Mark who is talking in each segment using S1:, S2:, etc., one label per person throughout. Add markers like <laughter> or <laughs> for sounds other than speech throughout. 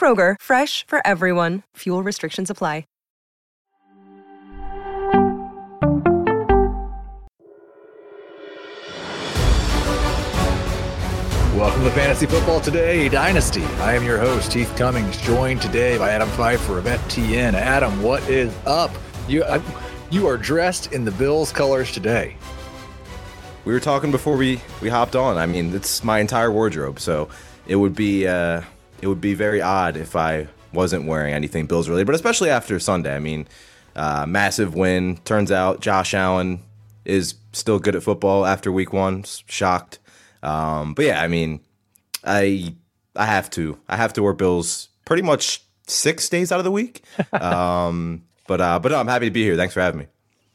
S1: Kroger, fresh for everyone. Fuel restrictions apply.
S2: Welcome to Fantasy Football Today Dynasty. I am your host, Heath Cummings, joined today by Adam Pfeifer of FTN. Adam, what is up? You, I, you are dressed in the Bills colors today.
S3: We were talking before we, we hopped on. I mean, it's my entire wardrobe, so it would be uh, it would be very odd if I wasn't wearing anything Bills related, but especially after Sunday. I mean, uh, massive win. Turns out Josh Allen is still good at football after week one. Shocked. Um, but yeah, I mean, I I have to I have to wear Bills pretty much six days out of the week. <laughs> Um, but uh, but no, I'm happy to be here. Thanks for having me.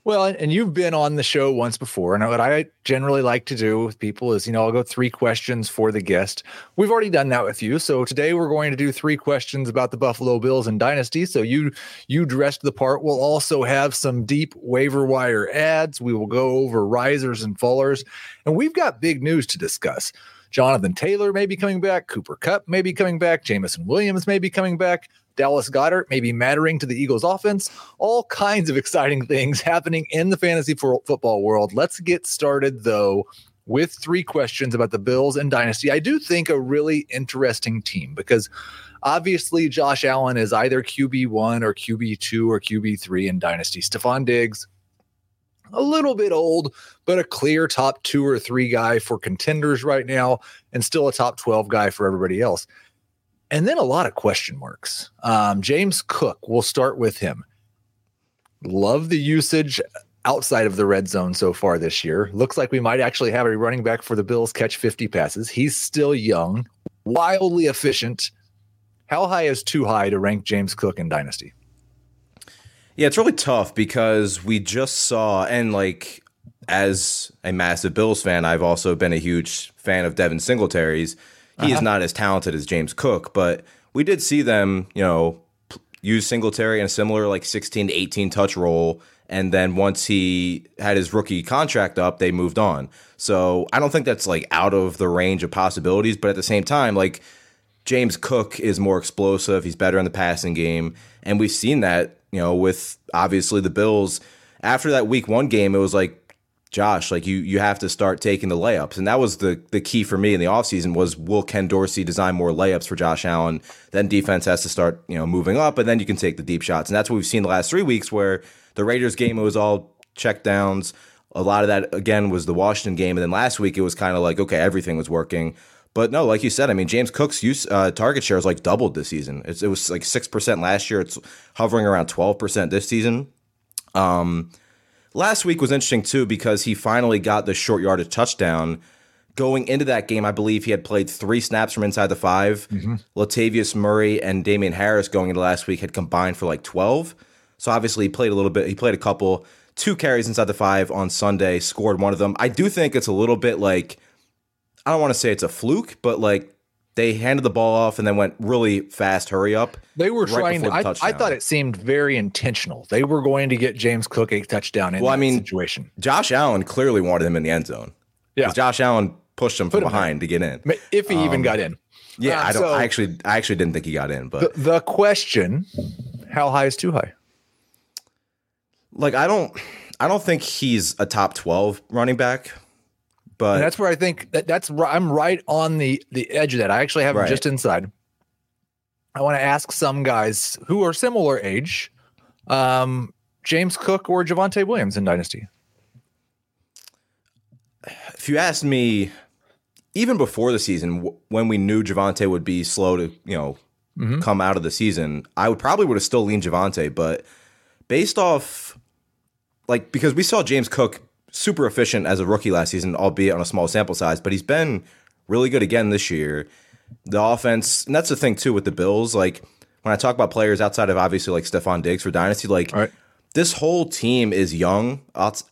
S2: Well, and you've been on the show once before, and what I generally like to do with people is, you know, I'll go three questions for the guest. We've already done that with you, so today we're going to do three questions about the Buffalo Bills and dynasty. So you you dressed the part. We'll also have some deep waiver wire ads. We will go over risers and fallers, and we've got big news to discuss. Jonathan Taylor may be coming back. Cooper Kupp may be coming back. Jameson Williams may be coming back. Dallas Goedert may be mattering to the Eagles offense. All kinds of exciting things happening in the fantasy football world. Let's get started, though, with three questions about the Bills and Dynasty. I do think a really interesting team because obviously Josh Allen is either QB1 or QB2 or QB3 in Dynasty. Stefon Diggs, a little bit old, but a clear top two or three guy for contenders right now, and still a top 12 guy for everybody else and then a lot of question marks. Um, James Cook, we'll start with him. Love the usage outside of the red zone so far this year. Looks like we might actually have a running back for the Bills catch 50 passes. He's still young, wildly efficient. How high is too high to rank James Cook in Dynasty?
S3: Yeah, it's really tough because we just saw, and like as a massive Bills fan, I've also been a huge fan of Devin Singletary's he uh-huh. is not as talented as James Cook, but we did see them, you know, use Singletary in a similar like 16 to 18 touch role. And then once he had his rookie contract up, they moved on. So I don't think that's like out of the range of possibilities. But at the same time, like James Cook is more explosive. He's better in the passing game. And we've seen that, you know, with obviously the Bills. After that week one game, it was like Josh, like you you have to start taking the layups. And that was the the key for me in the offseason was will Ken Dorsey design more layups for Josh Allen? Then defense has to start, you know, moving up and then you can take the deep shots. And that's what we've seen the last 3 weeks where the Raiders game it was all check downs. A lot of that again was the Washington game and then last week it was kind of like okay, everything was working. But no, like you said, I mean, James Cook's use uh, target share is like doubled this season. It's, it was like six percent last year. It's hovering around twelve percent this season. Um, Last week was interesting too because he finally got the short yardage touchdown. Going into that game, I believe he had played three snaps from inside the 5 mm-hmm. Latavius Murray and Damien Harris going into last week had combined for like 12. So obviously he played a little bit. He played a couple, two carries inside the five on Sunday, scored one of them. I do think it's a little bit like, I don't want to say it's a fluke, but like they handed the ball off and then went really fast hurry up.
S2: They were right trying to. I, I, thought it seemed very intentional. They were going to get James Cook a touchdown in well, I mean, situation.
S3: Josh Allen clearly wanted him in the end zone. Yeah, Josh Allen pushed him Put from him behind in. to get in,
S2: if he um, even got in.
S3: Yeah, uh, I don't. So I actually, I actually didn't think he got in. But
S2: the, the question: How high is too high?
S3: Like I don't, I don't think he's a top twelve running back. But
S2: and that's where I think that that's I'm right on the the edge of that. I actually have right. him just inside. I want to ask some guys who are similar age, Um, James Cook or Javonte Williams in Dynasty?
S3: If you asked me, even before the season, when we knew Javonte would be slow to, you know, mm-hmm. come out of the season, I would probably would have still leaned Javonte, but based off like because we saw James Cook super efficient as a rookie last season, albeit on a small sample size, but he's been really good again this year. The offense, and that's the thing too with the Bills. Like when I talk about players outside of obviously like Stefon Diggs for Dynasty, like right. this whole team is young.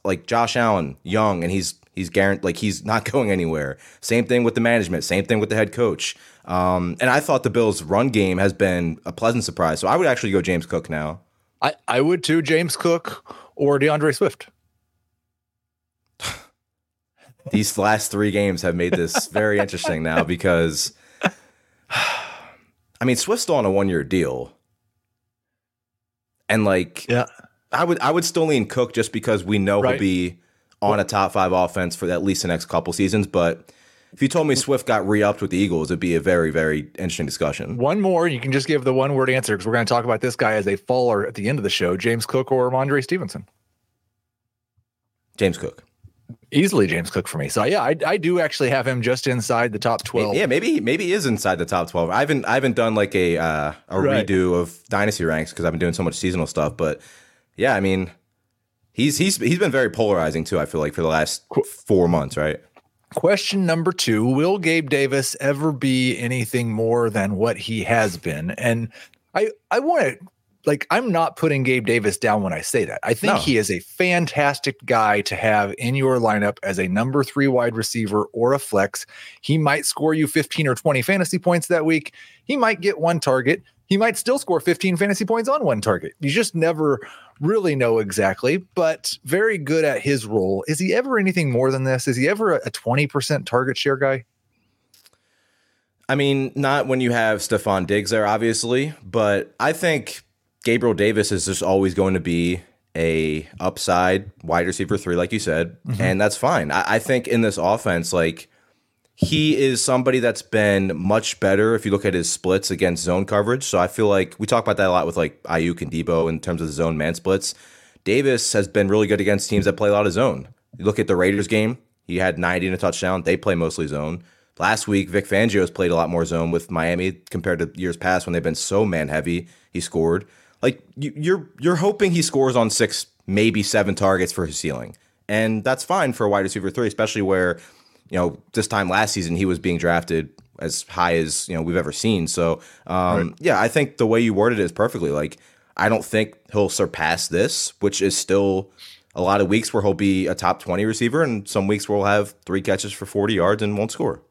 S3: Like Josh Allen, young, and he's he's guaranteed like he's <laughs> not going anywhere. Same thing with the management. Same thing with the head coach. Um, and I thought the Bills' run game has been a pleasant surprise. So I would actually go James Cook now.
S2: I, I would too, James Cook or D'Andre Swift.
S3: These last three games have made this very interesting now because, <sighs> I mean, Swift's still on a one year deal, and like,
S2: yeah,
S3: I would I would still lean Cook just because we know right. he'll be on a top five offense for at least the next couple seasons, but if you told me Swift got re-upped with the Eagles, it'd be a very, very interesting discussion.
S2: One more, you can just give the one word answer because we're going to talk about this guy as a faller at the end of the show: James Cook or Rhamondre Stevenson.
S3: James Cook.
S2: Easily James Cook for me. So yeah, I, I do actually have him just inside the top twelve.
S3: Yeah, maybe maybe he is inside the top twelve. I haven't I haven't done like a uh, a right. redo of dynasty ranks because I've been doing so much seasonal stuff. But yeah, I mean, he's he's he's been very polarizing too. I feel like for the last four months, right?
S2: Question number two Will Gabe Davis ever be anything more than what he has been? And I, I want to, like, I'm not putting Gabe Davis down when I say that. I think no. he is a fantastic guy to have in your lineup as a number three wide receiver or a flex. He might score you 15 or 20 fantasy points that week. He might get one target. He might still score 15 fantasy points on one target. You just never really know exactly, but very good at his role. Is he ever anything more than this? Is he ever a 20% target share guy?
S3: I mean, not when you have Stefon Diggs there, obviously, but I think Gabriel Davis is just always going to be a upside wide receiver three, like you said, mm-hmm. and that's fine. I, I think in this offense, like he is somebody that's been much better if you look at his splits against zone coverage. So I feel like we talk about that a lot with like Aiyuk and Debo in terms of the zone man splits. Davis has been really good against teams that play a lot of zone. You look at the Raiders game, he had 90 and a touchdown. They play mostly zone. Last week, Vic Fangio has played a lot more zone with Miami compared to years past when they've been so man heavy. He scored. Like you're you're hoping he scores on six, maybe seven targets for his ceiling, and that's fine for a wide receiver three, especially where you know, this time last season he was being drafted as high as you know we've ever seen. So um, right. yeah, I think the way you worded it is perfectly. Like I don't think he'll surpass this, which is still a lot of weeks where he'll be a top twenty receiver, and some weeks where he'll have three catches for forty yards and won't score.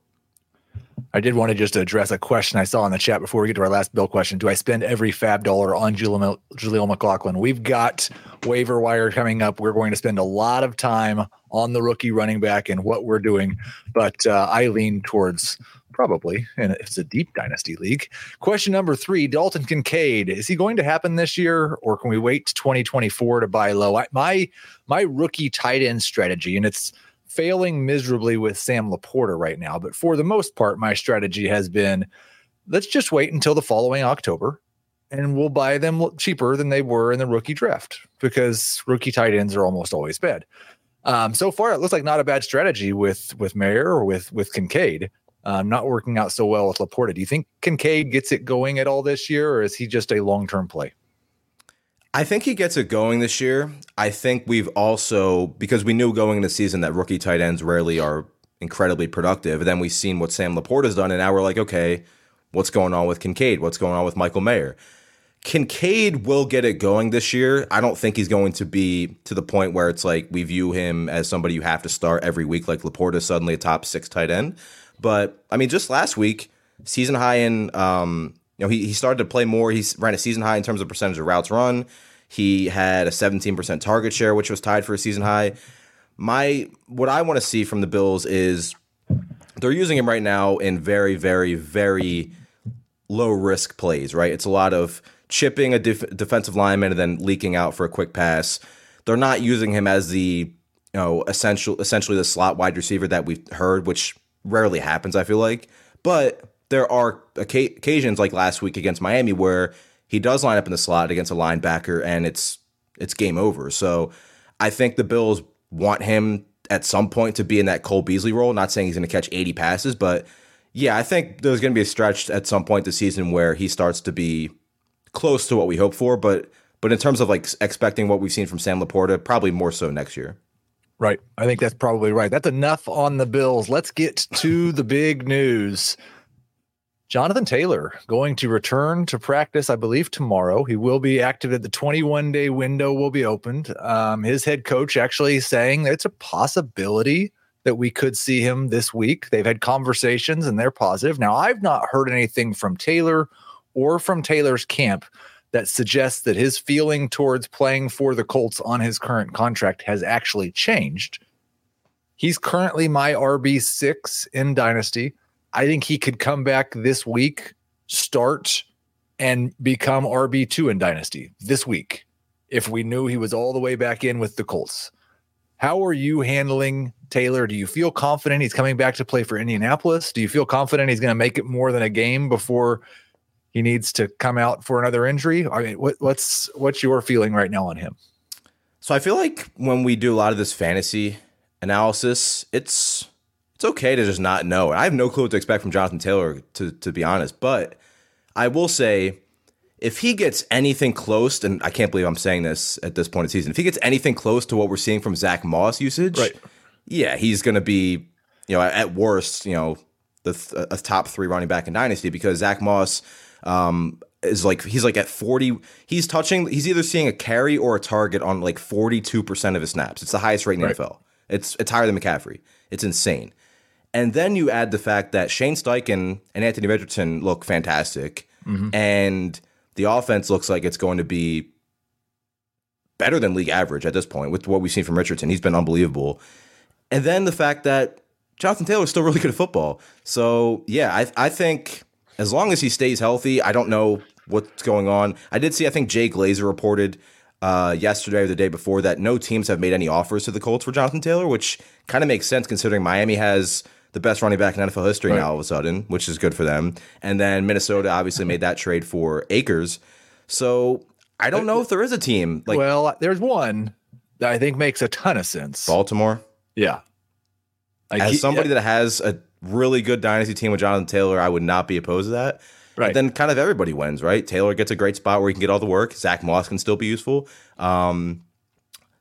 S2: I did want to just address a question I saw in the chat before we get to our last bill question. Do I spend every fab dollar on Jaleel McLaughlin? We've got waiver wire coming up. We're going to spend a lot of time on the rookie running back and what we're doing, but uh, I lean towards probably, and it's a deep dynasty league. Question number three: Dalton Kincaid is he going to happen this year, or can we wait to 2024 to buy low? I, my my rookie tight end strategy, and it's failing miserably with Sam LaPorta right now. But for the most part, my strategy has been let's just wait until the following October and we'll buy them cheaper than they were in the rookie draft because rookie tight ends are almost always bad. Um, so far, it looks like not a bad strategy with with Mayer or with with Kincaid. Uh, not working out so well with LaPorta. Do you think Kincaid gets it going at all this year, or is he just a long term play?
S3: I think he gets it going this year. I think we've also because we knew going into season that rookie tight ends rarely are incredibly productive. And then we've seen what Sam LaPorta has done, and now we're like, okay, what's going on with Kincaid? What's going on with Michael Mayer? Kincaid will get it going this year. I don't think he's going to be to the point where it's like we view him as somebody you have to start every week, like LaPorta suddenly a top six tight end. But I mean, just last week, season high in um, you know, he, he started to play more. He ran a season high in terms of percentage of routes run. He had a 17% target share, which was tied for a season high. My what I want to see from the Bills is they're using him right now in very, very, very low risk plays. Right, it's a lot of chipping a def- defensive lineman and then leaking out for a quick pass. They're not using him as the you know essential essentially the slot wide receiver that we've heard, which rarely happens. I feel like, but there are occasions like last week against Miami where he does line up in the slot against a linebacker and it's it's game over. So I think the Bills want him at some point to be in that Cole Beasley role. Not saying he's going to catch 80 passes, but yeah, I think there's going to be a stretch at some point this season where he starts to be close to what we hope for. But but in terms of like expecting what we've seen from Sam Laporta, probably more so next year.
S2: Right. I think that's probably right. That's enough on the Bills. Let's get to the big news. Jonathan Taylor going to return to practice, I believe, tomorrow. He will be activated. The 21 day window will be opened. Um, his head coach actually saying it's a possibility that we could see him this week. They've had conversations and they're positive. Now, I've not heard anything from Taylor or from Taylor's camp that suggests that his feeling towards playing for the Colts on his current contract has actually changed. He's currently my RB6 in Dynasty. I think he could come back this week, start, and become RB2 in Dynasty this week if we knew he was all the way back in with the Colts. How are you handling Taylor? Do you feel confident he's coming back to play for Indianapolis? Do you feel confident he's going to make it more than a game before he needs to come out for another injury? I mean, what, what's what's your feeling right now on him?
S3: So I feel like when we do a lot of this fantasy analysis, it's it's okay to just not know. I have no clue what to expect from Jonathan Taylor, to to be honest. But I will say, if he gets anything close, and I can't believe I'm saying this at this point in the season, if he gets anything close to what we're seeing from Zach Moss usage,
S2: right.
S3: yeah, he's going to be, you know, at worst, you know, the th- a top three running back in dynasty because Zach Moss um, is like he's like at 40 he's touching he's either seeing a carry or a target on like 42% of his snaps it's the highest rate in the
S2: Right.
S3: NFL it's it's higher than McCaffrey it's insane and then you add the fact that Shane Steichen and Anthony Richardson look fantastic. And the offense looks like it's going to be better than league average at this point with what we've seen from Richardson. He's been unbelievable. And then the fact that Jonathan Taylor is still really <laughs> good at football. So yeah I I think as long as he stays healthy, I don't know what's going on. I did see, I think Jay Glazer reported uh, yesterday or the day before that no teams have made any offers to the Colts for Jonathan Taylor, which kind of makes sense considering Miami has the best running back in NFL history now all of a sudden, which is good for them. And then Minnesota obviously made that trade for Akers. So I don't know if there is a team like
S2: well, there's one that I think makes a ton of sense.
S3: Baltimore.
S2: Yeah. Like
S3: As somebody that has a really good dynasty team with Jonathan Taylor, I would not be opposed to that.
S2: Right.
S3: But then kind of everybody wins, right? Taylor gets a great spot where he can get all the work. Zach Moss can still be useful. Um,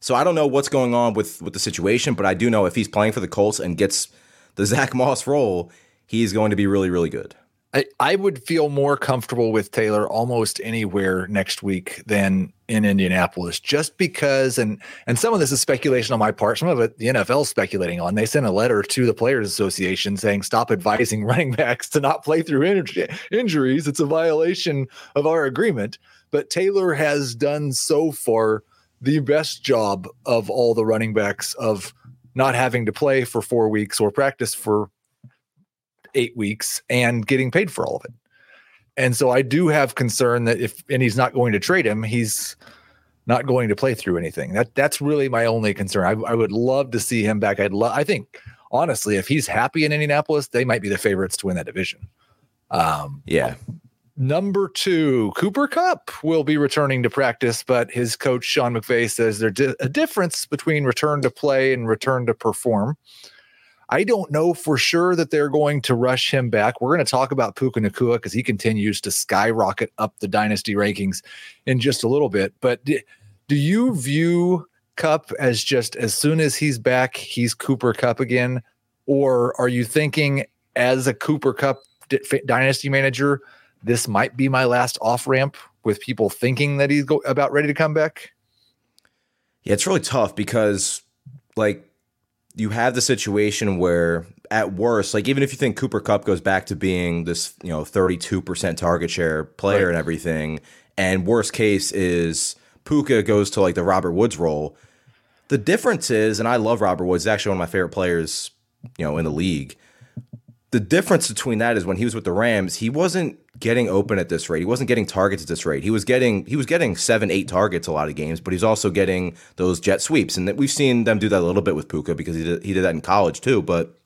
S3: so I don't know what's going on with with the situation, but I do know if he's playing for the Colts and gets the Zach Moss role, he's going to be really, really good.
S2: I, I would feel more comfortable with Taylor almost anywhere next week than in Indianapolis, just because and and some of this is speculation on my part. Some of it the NFL speculating on. They sent a letter to the Players Association saying stop advising <laughs> running backs to not play through injury, injuries. It's a violation of our agreement. But Taylor has done so far the best job of all the running backs of not having to play for four weeks or practice for eight weeks and getting paid for all of it. And so I do have concern that if and he's not going to trade him, he's not going to play through anything. That that's really my only concern. I, I would love to see him back. I'd love. I think honestly, if he's happy in Indianapolis, they might be the favorites to win that division. Um,
S3: Yeah.
S2: Number two, Cooper Kupp will be returning to practice, but his coach Sean McVay says there's a difference between return to play and return to perform. I don't know for sure that they're going to rush him back. We're going to talk about Puka Nacua because he continues to skyrocket up the dynasty rankings in just a little bit. But do, do you view Kupp as just as soon as he's back, he's Cooper Kupp again? Or are you thinking as a Cooper Kupp d- dynasty manager, this might be my last off ramp with people thinking that he's go- about ready to come back?
S3: Yeah, it's really tough because like you have the situation where at worst, like even if you think Cooper Kupp goes back to being this, you know, 32% target share player
S2: Right.
S3: and everything, and worst case is Puka goes to like the Robert Woods role. The difference is, and I love Robert Woods, he's actually one of my favorite players, you know, in the league. The difference between that is when he was with the Rams, he wasn't getting open at this rate. He wasn't getting targets at this rate. He was getting he was getting seven, eight targets a lot of games, but he's also getting those jet sweeps. And we've seen them do that a little bit with Puka because he did, he did that in college too. But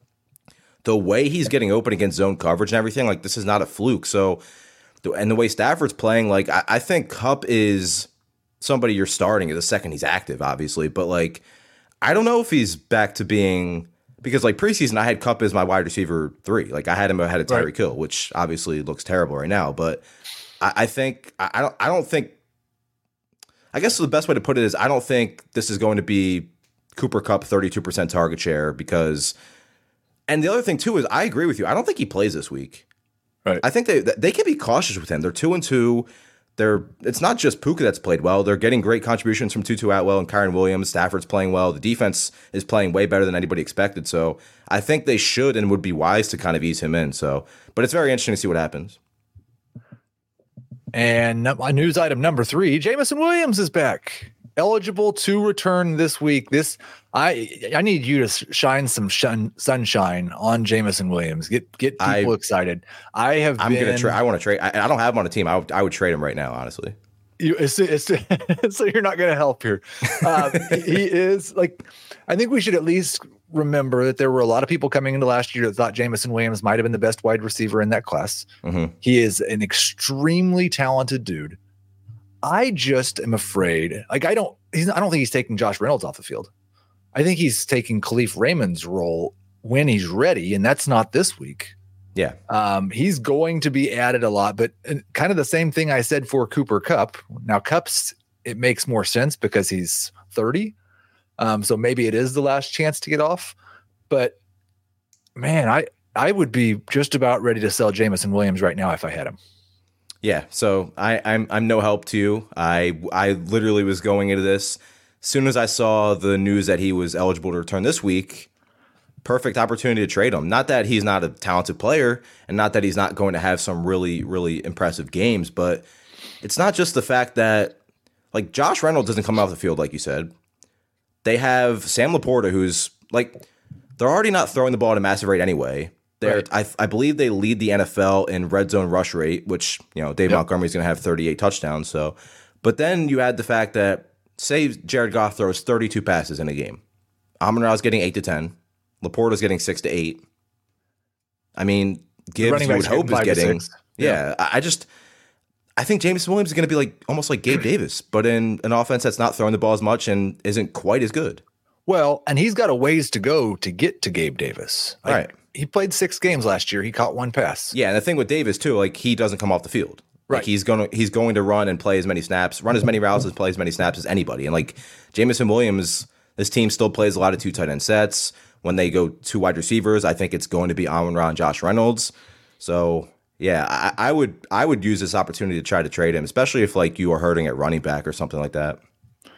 S3: the way he's getting open against zone coverage and everything, like this is not a fluke. So and the way Stafford's playing, like I, I think Kupp is somebody you're starting the second he's active, obviously. But like, I don't know if he's back to being because like preseason I had Kupp as my wide receiver three. Like I had him ahead of Tyreek right. Hill, which obviously looks terrible right now. But I, I think I, I don't I don't think I guess the best way to put it is I don't think this is going to be Cooper Kupp 32% target share because and the other thing too is I agree with you. I don't think he plays this week.
S2: Right.
S3: I think they they can be cautious with him. They're two and two. They're it's not just Puka that's played well. They're getting great contributions from Tutu Atwell and Kyren Williams. Stafford's playing well. The defense is playing way better than anybody expected. So I think they should and would be wise to kind of ease him in. So, but it's very interesting to see what happens.
S2: And news item number three: Jameson Williams is back eligible to return this week. This I I need you to shine some shun, sunshine on Jameson Williams. Get get people I, excited. I have.
S3: I'm
S2: been,
S3: gonna trade. I want to trade. I, I, don't have him on a team. I would, I would trade him right now. Honestly.
S2: You, it's, it's, <laughs> so you're not going to help here. Um, he is like, I think we should at least remember that there were a lot of people coming into last year that thought Jameson Williams might have been the best wide receiver in that class. Mm-hmm. He is an extremely talented dude. I just am afraid. Like I don't. He's. I don't think he's taking Josh Reynolds off the field. I think he's taking Kalif Raymond's role when he's ready, and that's not this week.
S3: Yeah.
S2: Um, he's going to be added a lot, but kind of the same thing I said for Cooper Kupp. Now, Kupp's, it makes more sense because he's 30. Um, so maybe it is the last chance to get off. But man, I I would be just about ready to sell Jameson Williams right now if I had him.
S3: Yeah, so I, I'm I'm no help to you. I I literally was going into this soon as I saw the news that he was eligible to return this week. Perfect opportunity to trade him. Not that he's not a talented player, and not that he's not going to have some really really impressive games, but it's not just the fact that like Josh Reynolds doesn't come off the field like you said. They have Sam LaPorta, who's like they're already not throwing the ball at a massive rate anyway. They're, right. I, I believe they lead the NFL in red zone rush rate, which you know Dave yep. Montgomery is going to have 38 touchdowns. So, but then you add the fact that say Jared Goff throws 32 passes in a game, Amon Ra's getting eight to 10, LaPorta's getting six to eight. I mean, Gibbs you would hope is getting. Yeah, yeah, I just I think James Williams is going to be like almost like Gabe Davis, but in an offense that's not throwing the ball as much and isn't quite as good.
S2: Well, and he's got a ways to go to get to Gabe Davis.
S3: Like, right
S2: he played six games last year. He caught one pass.
S3: Yeah, and the thing with Davis too, like he doesn't come off the field. Right. Like he's going to he's going to run and play as many snaps, run as many routes as play as many snaps as anybody. And like Jameson Williams, this team still plays a lot of two tight end sets. When they go two wide receivers, I think it's going to be Amon Ra and Josh Reynolds. So yeah, I, I would I would use this opportunity to try to trade him, especially if like you are hurting at running back or something like that.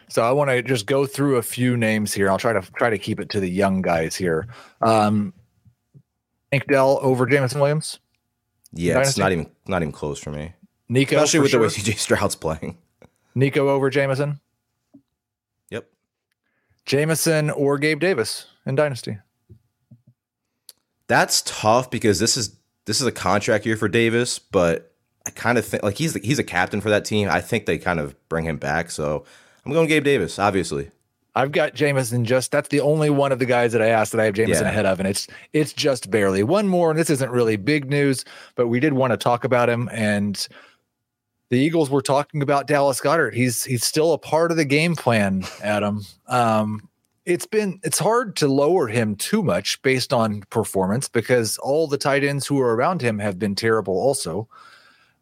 S2: So I want to just go through a few names here. I'll try to try to keep it to the young guys here. Um, Tank Dell over Jameson Williams?
S3: Yeah, it's not even not even close for me.
S2: Nico,
S3: especially with sure. the way CJ Stroud's playing. <laughs>
S2: Nico over Jameson.
S3: Yep.
S2: Jameson or Gabe Davis in Dynasty.
S3: That's tough because this is this is a contract year for Davis, but I kind of think like he's he's a captain for that team. I think they kind of bring him back, so I'm going Gabe Davis, obviously.
S2: I've got Jameson just that's the only one of the guys that I asked that I have Jameson yeah. ahead of, and it's it's just barely. One more, and this isn't really big news, but we did want to talk about him. And the Eagles were talking about Dallas Goedert. He's he's still a part of the game plan, Adam. Um, it's been it's hard to lower him too much based on performance because all the tight ends who are around him have been terrible also.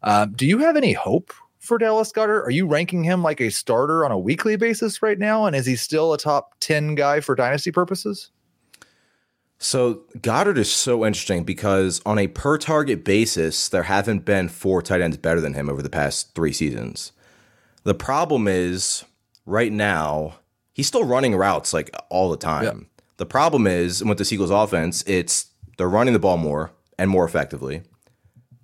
S2: Uh, do you have any hope for Dallas Goedert? Are you ranking him like a starter on a weekly basis right now? And is he still a top 10 guy for dynasty purposes?
S3: So Goedert is so interesting because on a per target basis, there haven't been four tight ends better than him over the past three seasons. The problem is right now, he's still running routes like all the time. Yeah. The problem is with the Eagles offense, it's they're running the ball more and more effectively.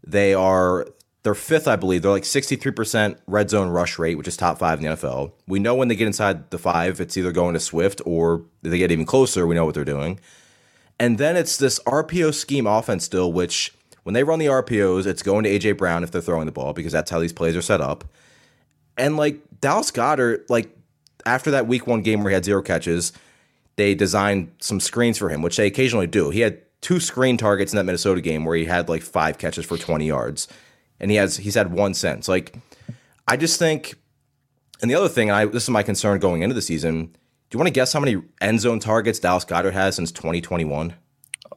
S3: They are they're fifth, I believe. They're like 63% red zone rush rate, which is top five in the NFL. We know when they get inside the five, it's either going to Swift or they get even closer. We know what they're doing. And then it's this RPO scheme offense still, which when they run the RPOs, it's going to AJ Brown if they're throwing the ball because that's how these plays are set up. And like Dallas Goedert, like after that week one game where he had zero catches, they designed some screens for him, which they occasionally do. He had two screen targets in that Minnesota game where he had like five catches for 20 yards and he has he's had one since. Like, I just think, and the other thing, and I this is my concern going into the season. Do you want to guess how many end zone targets Dallas Goedert has since 2021?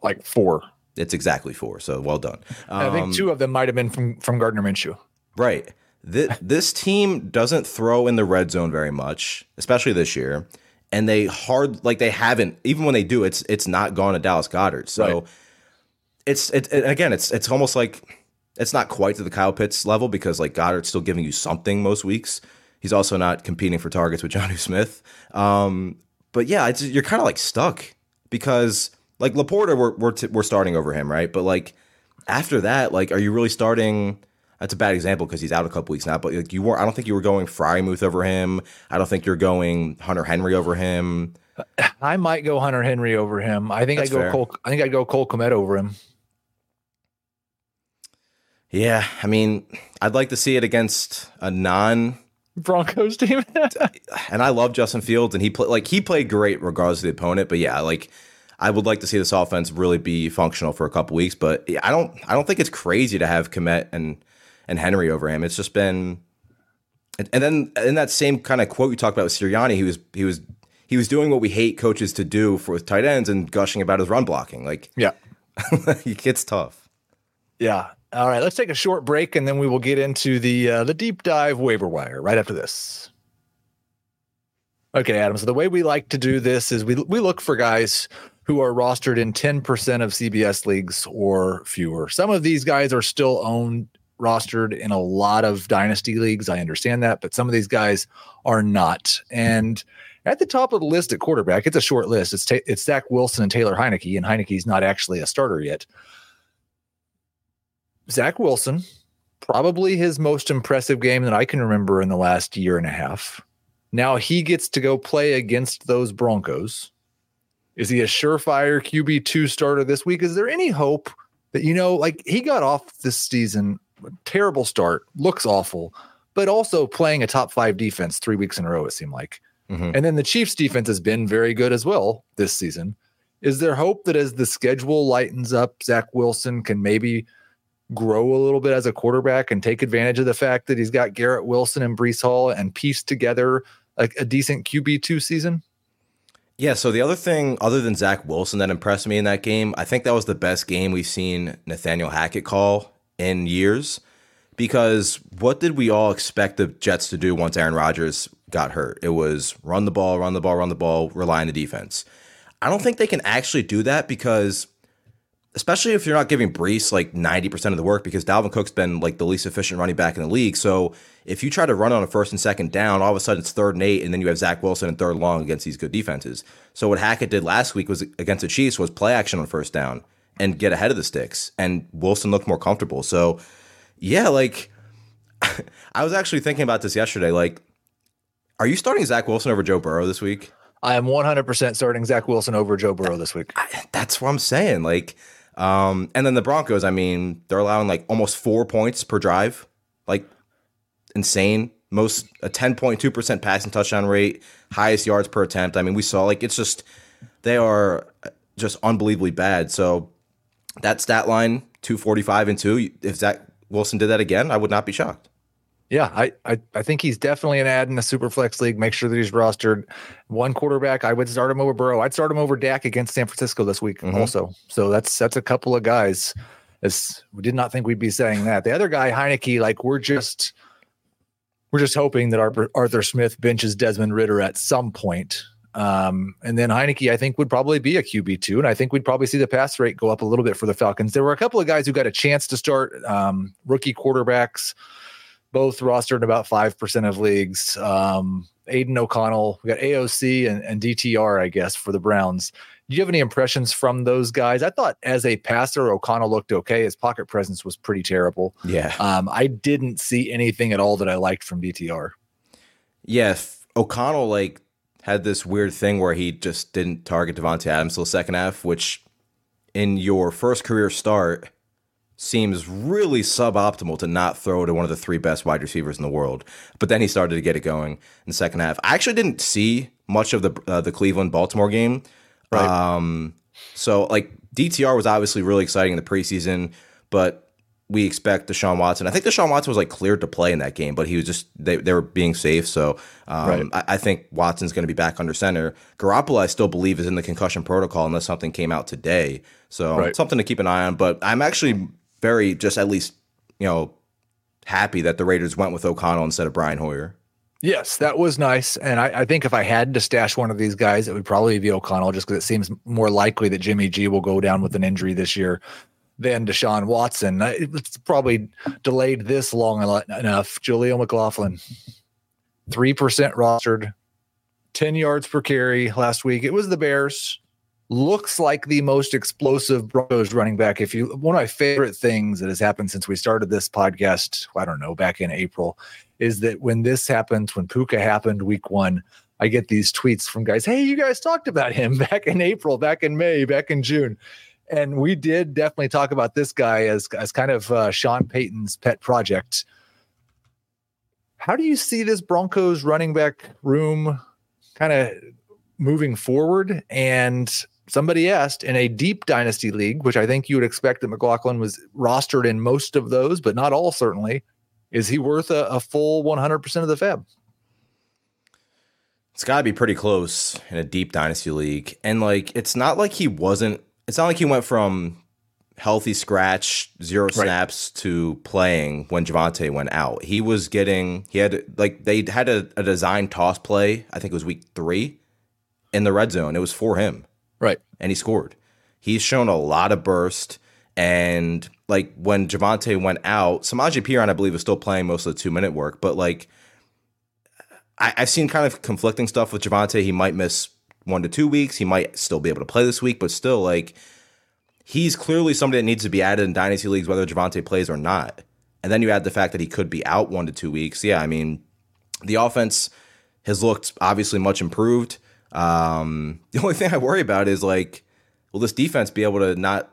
S2: Like four.
S3: It's exactly four. So well done.
S2: I think um, two of them might have been from from Gardner Minshew.
S3: Right. This, <laughs> this team doesn't throw in the red zone very much, especially this year. And they hard like they haven't even when they do, it's it's not gone to Dallas Goedert. So
S2: Right.
S3: it's it, it again, it's it's almost like it's not quite to the Kyle Pitts level because like Goedert's still giving you something most weeks. He's also not competing for targets with Johnny Smith. Um, but yeah, it's, you're kind of like stuck because like Laporta, we're we're, t- we're starting over him, right? But like after that, like, are you really starting? That's a bad example because he's out a couple weeks now. But like you were, I don't think you were going Freiermuth over him. I don't think you're going Hunter Henry over him.
S2: I might go Hunter Henry over him. I think I'd go
S3: fair.
S2: Cole. I think I'd go Cole Kmet over him.
S3: Yeah, I mean, I'd like to see it against a non
S2: Broncos team. <laughs>
S3: and I love Justin Fields, and he played like he played great regardless of the opponent. But yeah, like I would like to see this offense really be functional for a couple weeks. But I don't, I don't think it's crazy to have Kmet and and Henry over him. It's just been, and, and then in that same kind of quote you talked about with Sirianni, he was he was he was doing what we hate coaches to do for with tight ends and gushing about his run blocking. Like
S2: yeah. <laughs>
S3: it gets tough.
S2: Yeah. All right. Let's take a short break and then we will get into the uh, the deep dive waiver wire right after this. Okay, Adam. So the way we like to do this is we we look for guys who are rostered in 10% of CBS leagues or fewer. Some of these guys are still owned rostered in a lot of dynasty leagues. I understand that, but some of these guys are not. And at the top of the list at quarterback, it's a short list. It's ta- it's Zach Wilson and Taylor Heinicke, and Heinicke's not actually a starter yet. Zach Wilson, probably his most impressive game that I can remember in the last year and a half. Now he gets to go play against those Broncos. Is he a surefire QB2 starter this week? Is there any hope that, you know, like he got off this season, terrible start, looks awful, but also playing a top five defense three weeks in a row, it seemed like.
S3: Mhm.
S2: And then the Chiefs defense has been very good as well this season. Is there hope that as the schedule lightens up, Zach Wilson can maybe grow a little bit as a quarterback and take advantage of the fact that he's got Garrett Wilson and Breece Hall and piece together like a decent QB2 season?
S3: Yeah, so the other thing, other than Zach Wilson, that impressed me in that game, I think that was the best game we've seen Nathaniel Hackett call in years. Because what did we all expect the Jets to do once Aaron Rodgers got hurt? It was run the ball, run the ball, run the ball, rely on the defense. I don't think they can actually do that because, especially if you're not giving Breece like 90% of the work, because Dalvin Cook's been like the least efficient running back in the league. So if you try to run on a first and second down, all of a sudden it's third and eight, and then you have Zach Wilson and third long against these good defenses. So what Hackett did last week was against the Chiefs was play action on first down and get ahead of the sticks, and Wilson looked more comfortable. So yeah, like <laughs> I was actually thinking about this yesterday. Like, are you starting Zach Wilson over Joe Burrow this week?
S2: I am 100% starting Zach Wilson over Joe Burrow this week.
S3: That's what I'm saying. Like, um, and then the Broncos, I mean, they're allowing like almost four points per drive. Like, insane. Most a 10.2% passing touchdown rate, highest yards per attempt. I mean, we saw like it's just they are just unbelievably bad. So that stat line, 245 and 2, if Zach Wilson did that again, I would not be shocked.
S2: Yeah, I, I I think he's definitely an ad in the super flex league. Make sure that he's rostered. One quarterback, I would start him over Burrow. I'd start him over Dak against San Francisco this week
S3: Mhm.
S2: also. So that's that's a couple of guys. As we did not think we'd be saying that. The other guy, Heinicke, like we're just we're just hoping that Arthur, Arthur Smith benches Desmond Ridder at some point. Um, and then Heinicke, I think, would probably be a QB two, and I think we'd probably see the pass rate go up a little bit for the Falcons. There were a couple of guys who got a chance to start um, rookie quarterbacks both rostered in about 5% of leagues. Um, Aidan O'Connell, we got AOC and, and DTR, I guess, for the Browns. Do you have any impressions from those guys? I thought as a passer, O'Connell looked okay. His pocket presence was pretty terrible.
S3: Yeah.
S2: Um, I didn't see anything at all that I liked from DTR.
S3: Yeah, O'Connell like had this weird thing where he just didn't target Davante Adams till the second half, which in your first career start seems really suboptimal to not throw to one of the three best wide receivers in the world. But then he started to get it going in the second half. I actually didn't see much of the uh, the Cleveland Baltimore game.
S2: Right.
S3: Um, so like DTR was obviously really exciting in the preseason, but we expect Deshaun Watson. I think Deshaun Watson was like cleared to play in that game, but he was just they, they were being safe. So um, right. I, I, think Watson's going to be back under center. Garoppolo, I still believe, is in the concussion protocol unless something came out today. So right. something to keep an eye on. But I'm actually very just at least you know happy that the Raiders went with O'Connell instead of Brian Hoyer.
S2: Yes, that was nice. And I, I, think if I had to stash one of these guys, it would probably be O'Connell, just because it seems more likely that Jimmy G will go down with an injury this year than Deshaun Watson. It's probably delayed this long enough. Jaleel McLaughlin, 3% rostered, 10 yards per carry last week. It was the Bears. Looks like the most explosive Broncos running back. If you, one of my favorite things that has happened since we started this podcast, I don't know, back in April, is that when this happens, when Puka happened week one, I get these tweets from guys, hey, you guys talked about him <laughs> back in April, back in May, back in June and we did definitely talk about this guy as as kind of uh, Sean Payton's pet project. How do you see this Broncos running back room kind of moving forward? And somebody asked in a deep dynasty league, which I think you would expect that McLaughlin was rostered in most of those, but not all certainly. Is he worth a, a full 100% of the fab?
S3: It's got to be pretty close in a deep dynasty league. And like, it's not like he wasn't it's not like he went from healthy scratch, zero snaps right. to playing when Javonte went out. He was getting he had like they had a, a design toss play, I think it was week three in the red zone. It was for him.
S2: Right.
S3: And he scored. He's shown a lot of burst. And like when Javonte went out, Samaje Perine, I believe, is still playing most of the two minute work. But like I, have seen kind of conflicting stuff with Javonte. He might miss one to two weeks. He might still be able to play this week, but still, like, he's clearly somebody that needs to be added in dynasty leagues, whether Javonte plays or not. And then you add the fact that he could be out one to two weeks. Yeah, I mean, the offense has looked obviously much improved. Um, <laughs> the only thing I worry about is like, will this defense be able to not,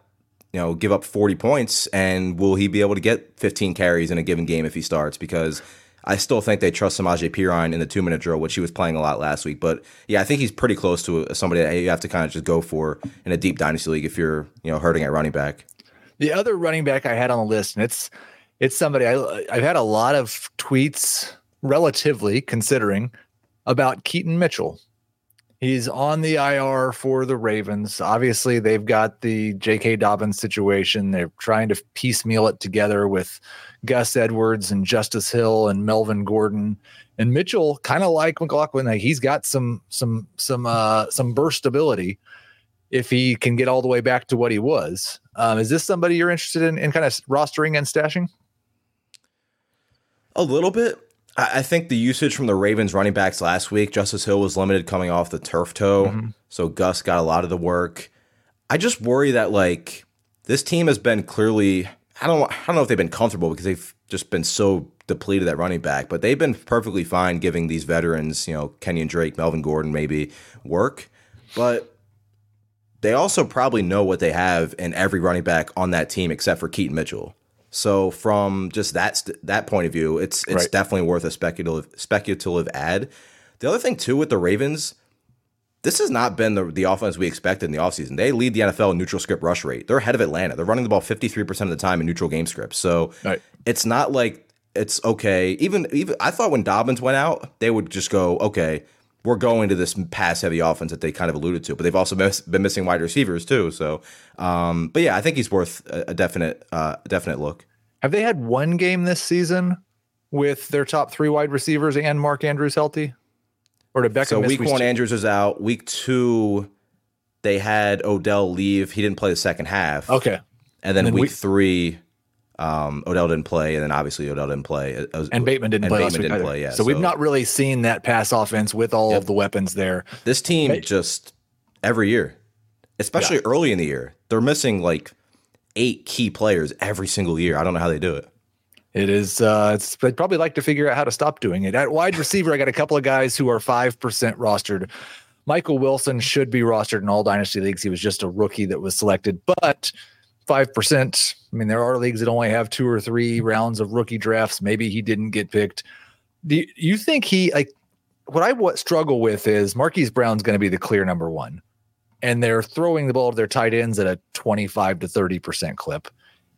S3: you know, give up 40 points? And will he be able to get 15 carries in a given game if he starts? Because I still think they trust Samaje Perine in the two minute drill, which he was playing a lot last week. But yeah, I think he's pretty close to somebody that you have to kind of just go for in a deep dynasty league if you're you know hurting at running back.
S2: The other running back I had on the list, and it's it's somebody I, I've had a lot of tweets, relatively considering, about Keaton Mitchell. He's on the IR for the Ravens. Obviously, they've got the J.K. Dobbins situation. They're trying to piecemeal it together with Gus Edwards and Justice Hill and Melvin Gordon and Mitchell, kind of like McLaughlin. He's got some some some uh some burst ability if he can get all the way back to what he was. Um, is this somebody you're interested in, in kind of rostering and stashing?
S3: A little bit. I think the usage from the Ravens running backs last week, Justice Hill was limited coming off the turf toe. Mm-hmm. So Gus got a lot of the work. I just worry that like this team has been clearly I don't I don't know if they've been comfortable because they've just been so depleted at running back, but they've been perfectly fine giving these veterans, you know, Kenyan Drake, Melvin Gordon, maybe work. But they also probably know what they have in every running back on that team except for Keaton Mitchell. So from just that that point of view, it's it's right. definitely worth a speculative speculative ad. The other thing too with the Ravens, this has not been the, the offense we expected in the offseason. They lead the NFL in neutral script rush rate. They're ahead of Atlanta. They're running the ball 53% of the time in neutral game scripts. So right. it's not like it's okay. Even even I thought when Dobbins went out, they would just go, okay, we're going to this pass heavy offense that they kind of alluded to. But they've also miss, been missing wide receivers too. So, um, but yeah, I think he's worth a, a definite uh, definite look.
S2: Have they had one game this season with their top three wide receivers and Mark Andrews healthy? Or did Beckham?
S3: So week one, Andrews was out. Week two, they had Odell leave. He didn't play the second half.
S2: Okay.
S3: And then, and then week, week three, um, Odell didn't play, and then obviously Odell didn't play,
S2: was, and Bateman didn't
S3: and
S2: play.
S3: Bateman didn't play. Yeah.
S2: So, so, we've not really seen that pass offense with all yep. of the weapons there.
S3: This team hey. just every year, especially yeah. early in the year, they're missing like eight key players every single year. I don't know how they do it.
S2: It is. Uh, it's. I'd probably like to figure out how to stop doing it. At wide receiver, I got a couple of guys who are five percent rostered. Michael Wilson should be rostered in all dynasty leagues. He was just a rookie that was selected, but five percent. I mean, there are leagues that only have two or three mm-hmm. rounds of rookie drafts. Maybe he didn't get picked. Do you think he like? What I what struggle with is Marquise Brown's going to be the clear number one, and they're throwing the ball to their tight ends at a twenty-five to thirty percent clip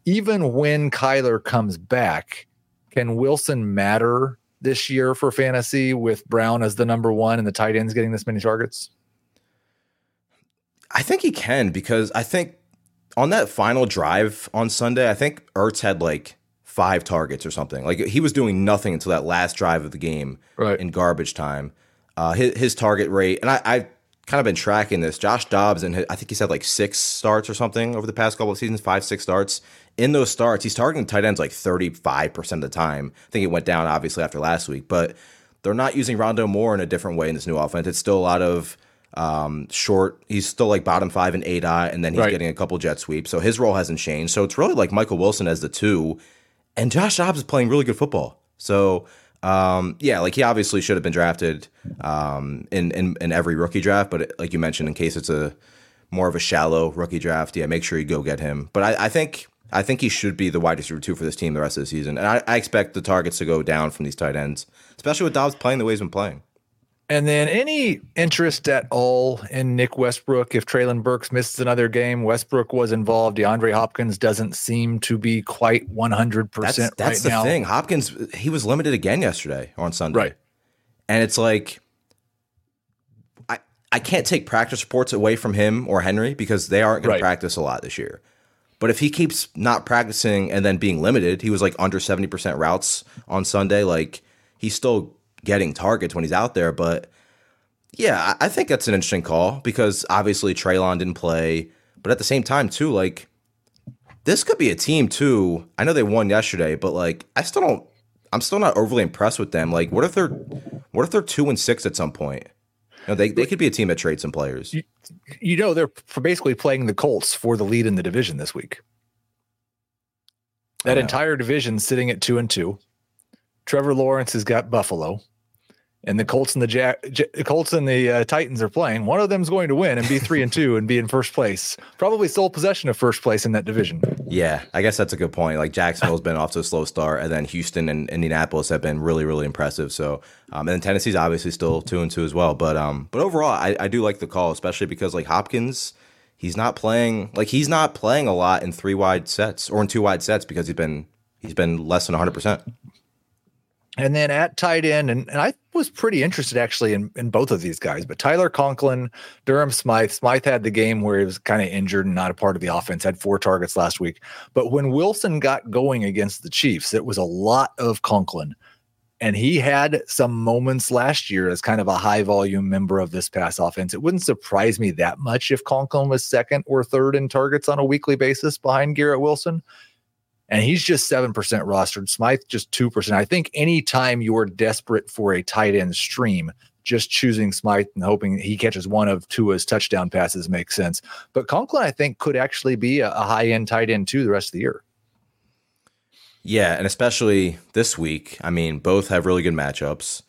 S2: even when Kyler comes back, can Wilson matter this year for fantasy with Brown as the number one and the tight ends getting this many targets?
S3: I think he can because I think on that final drive on Sunday, I think Ertz had like five targets or something. Like he was doing nothing until that last drive of the game
S2: right.
S3: in garbage time. Uh, his, his target rate, and I, I've kind of been tracking this. Josh Dobbs, and I think he's had like six starts or something over the past couple of seasons, five, six starts. In those starts, he's targeting tight ends like 35% of the time. I think it went down obviously after last week, but they're not using Rondale Moore in a different way in this new offense. It's still a lot of um, short. He's still like bottom five in aDOT, and then he's right. getting a couple jet sweeps. So his role hasn't changed. So it's really like Michael Wilson as the two, and Josh Dobbs is playing really good football. So um, yeah, like he obviously should have been drafted um, in, in in every rookie draft, but it, like you mentioned, in case it's a more of a shallow rookie draft, yeah, make sure you go get him. But I, I think I think he should be the wide receiver two for this team the rest of the season, and I, I expect the targets to go down from these tight ends, especially with Dobbs playing the way he's been playing.
S2: And then any interest at all in Nick Westbrook? If Treylon Burks misses another game, Westbrook was involved. DeAndre Hopkins doesn't seem to be quite 100%
S3: that's,
S2: that's
S3: right
S2: the
S3: now. thing. Hopkins, he was limited again yesterday on Sunday.
S2: Right.
S3: And it's like, I, I can't take practice reports away from him or Henry because they aren't going right. to practice a lot this year. But if he keeps not practicing and then being limited, he was like under 70% routes on Sunday. Like, he's still getting targets when he's out there. But yeah, I think that's an interesting call because obviously Treylon didn't play, but at the same time too, like this could be a team too. I know they won yesterday, but like I still don't. I'm still not overly impressed with them. Like, what if they're what if they're two and six at some point? You know, they they could be a team that trades some players.
S2: You, you know, they're basically playing the Colts for the lead in the division this week. That entire division sitting at two and two. Trevor Lawrence has got Buffalo and the Colts and the J- Colts and the uh, Titans are playing, one of them's going to win and be three and two and be in first place. Probably sole possession of first place in that division.
S3: Yeah, I guess that's a good point. Like Jacksonville's been off to a slow start, and then Houston and Indianapolis have been really, really impressive. So, um, and then Tennessee's obviously still two and two as well. But, um, but overall, I, I do like the call, especially because like Hopkins, he's not playing like he's not playing a lot in three wide sets or in two wide sets because he's been he's been less than 100 percent.
S2: And then at tight end, and, and I was pretty interested actually in, in both of these guys, but Tyler Conklin, Durham Smythe. Smythe had the game where he was kind of injured and not a part of the offense, had four targets last week. But when Wilson got going against the Chiefs, it was a lot of Conklin. And he had some moments last year as kind of a high volume member of this pass offense. It wouldn't surprise me that much if Conklin was second or third in targets on a weekly basis behind Garrett Wilson and he's just 7% rostered. Smythe just 2%. I think anytime you're desperate for a tight end stream, just choosing Smythe and hoping he catches one of Tua's touchdown passes makes sense. But Conklin, I think, could actually be a, a high end tight end too the rest of the year.
S3: Yeah, and especially this week. I mean, both have really good matchups.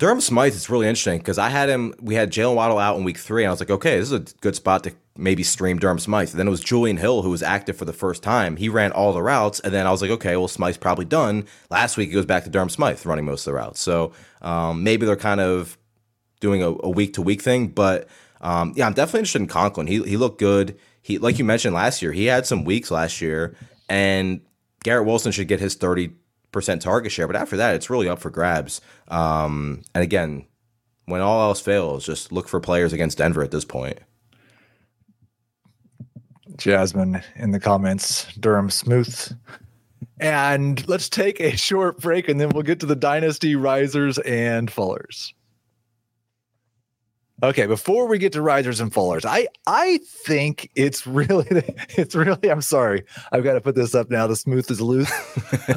S3: Durham Smythe is really interesting because I had him. We had Jaylen Waddle out in week three, and I was like, okay, this is a good spot to maybe stream Durham Smythe. then it was Julian Hill who was active for the first time. He ran all the routes, and then I was like, okay, well Smythe's probably done. Last week it goes back to Durham Smythe running most of the routes. So um, maybe they're kind of doing a week to week thing, but um, yeah, I'm definitely interested in Conklin. He he looked good. He like you mentioned last year, he had some weeks last year, and Garrett Wilson should get his thirty percent target share. But after that, it's really up for grabs. Um, and again, when all else fails, just look for players against Denver at this point.
S2: Jasmine in the comments, Durham Smooth. And let's take a <laughs> short break and then we'll get to the dynasty risers and fallers. Okay, before we get to risers and fallers, I I think it's really <laughs> it's really I'm sorry I've got to put this up now. The smooth is loose.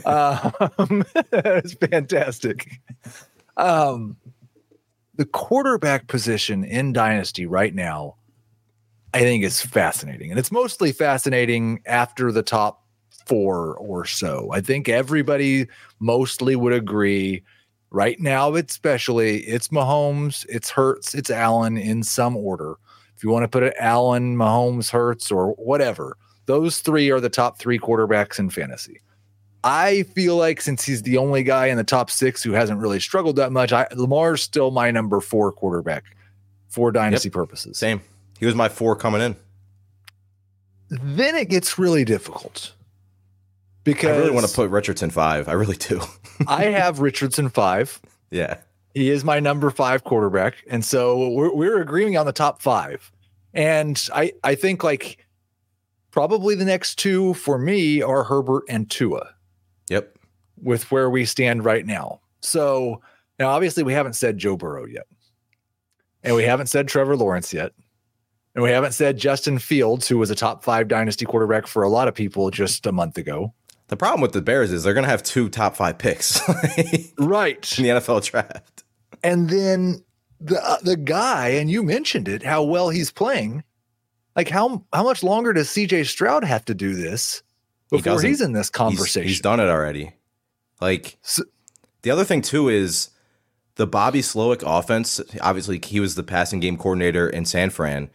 S2: <laughs> um, <laughs> it's fantastic. Um, the quarterback position in Dynasty right now, I think is fascinating, and it's mostly fascinating after the top four or so. I think everybody mostly would agree Right now, especially, it's Mahomes, it's Hurts, it's Allen in some order. If you want to put it Allen, Mahomes, Hurts, or whatever, those three are the top three quarterbacks in fantasy. I feel like since he's the only guy in the top six who hasn't really struggled that much, I, Lamar's still my number four quarterback for dynasty yep. purposes.
S3: Same. He was my four coming in.
S2: Then it gets really difficult because
S3: I really want to put Richardson five. I really do. <laughs>
S2: I have Richardson five.
S3: yeah.
S2: He is my number five quarterback, and so we're we're agreeing on the top five. And I I think like probably the next two for me are Herbert and Tua
S3: Yep.
S2: with where we stand right now. So now obviously we haven't said Joe Burrow yet. And we haven't said Trevor Lawrence yet. And we haven't said Justin Fields, who was a top five dynasty quarterback for a lot of people just a month ago.
S3: The problem with the Bears is they're going to have two top five picks <laughs>
S2: right, in
S3: the NFL draft.
S2: And then the uh, the guy, and you mentioned it, how well he's playing. Like how how much longer does CJ Stroud have to do this before
S3: doesn't.
S2: he's in this
S3: He's-
S2: conversation?
S3: He's, done it already. Like
S2: So-
S3: the other thing too is the Bobby Slowik offense. Obviously, he was the passing game coordinator in San Fran.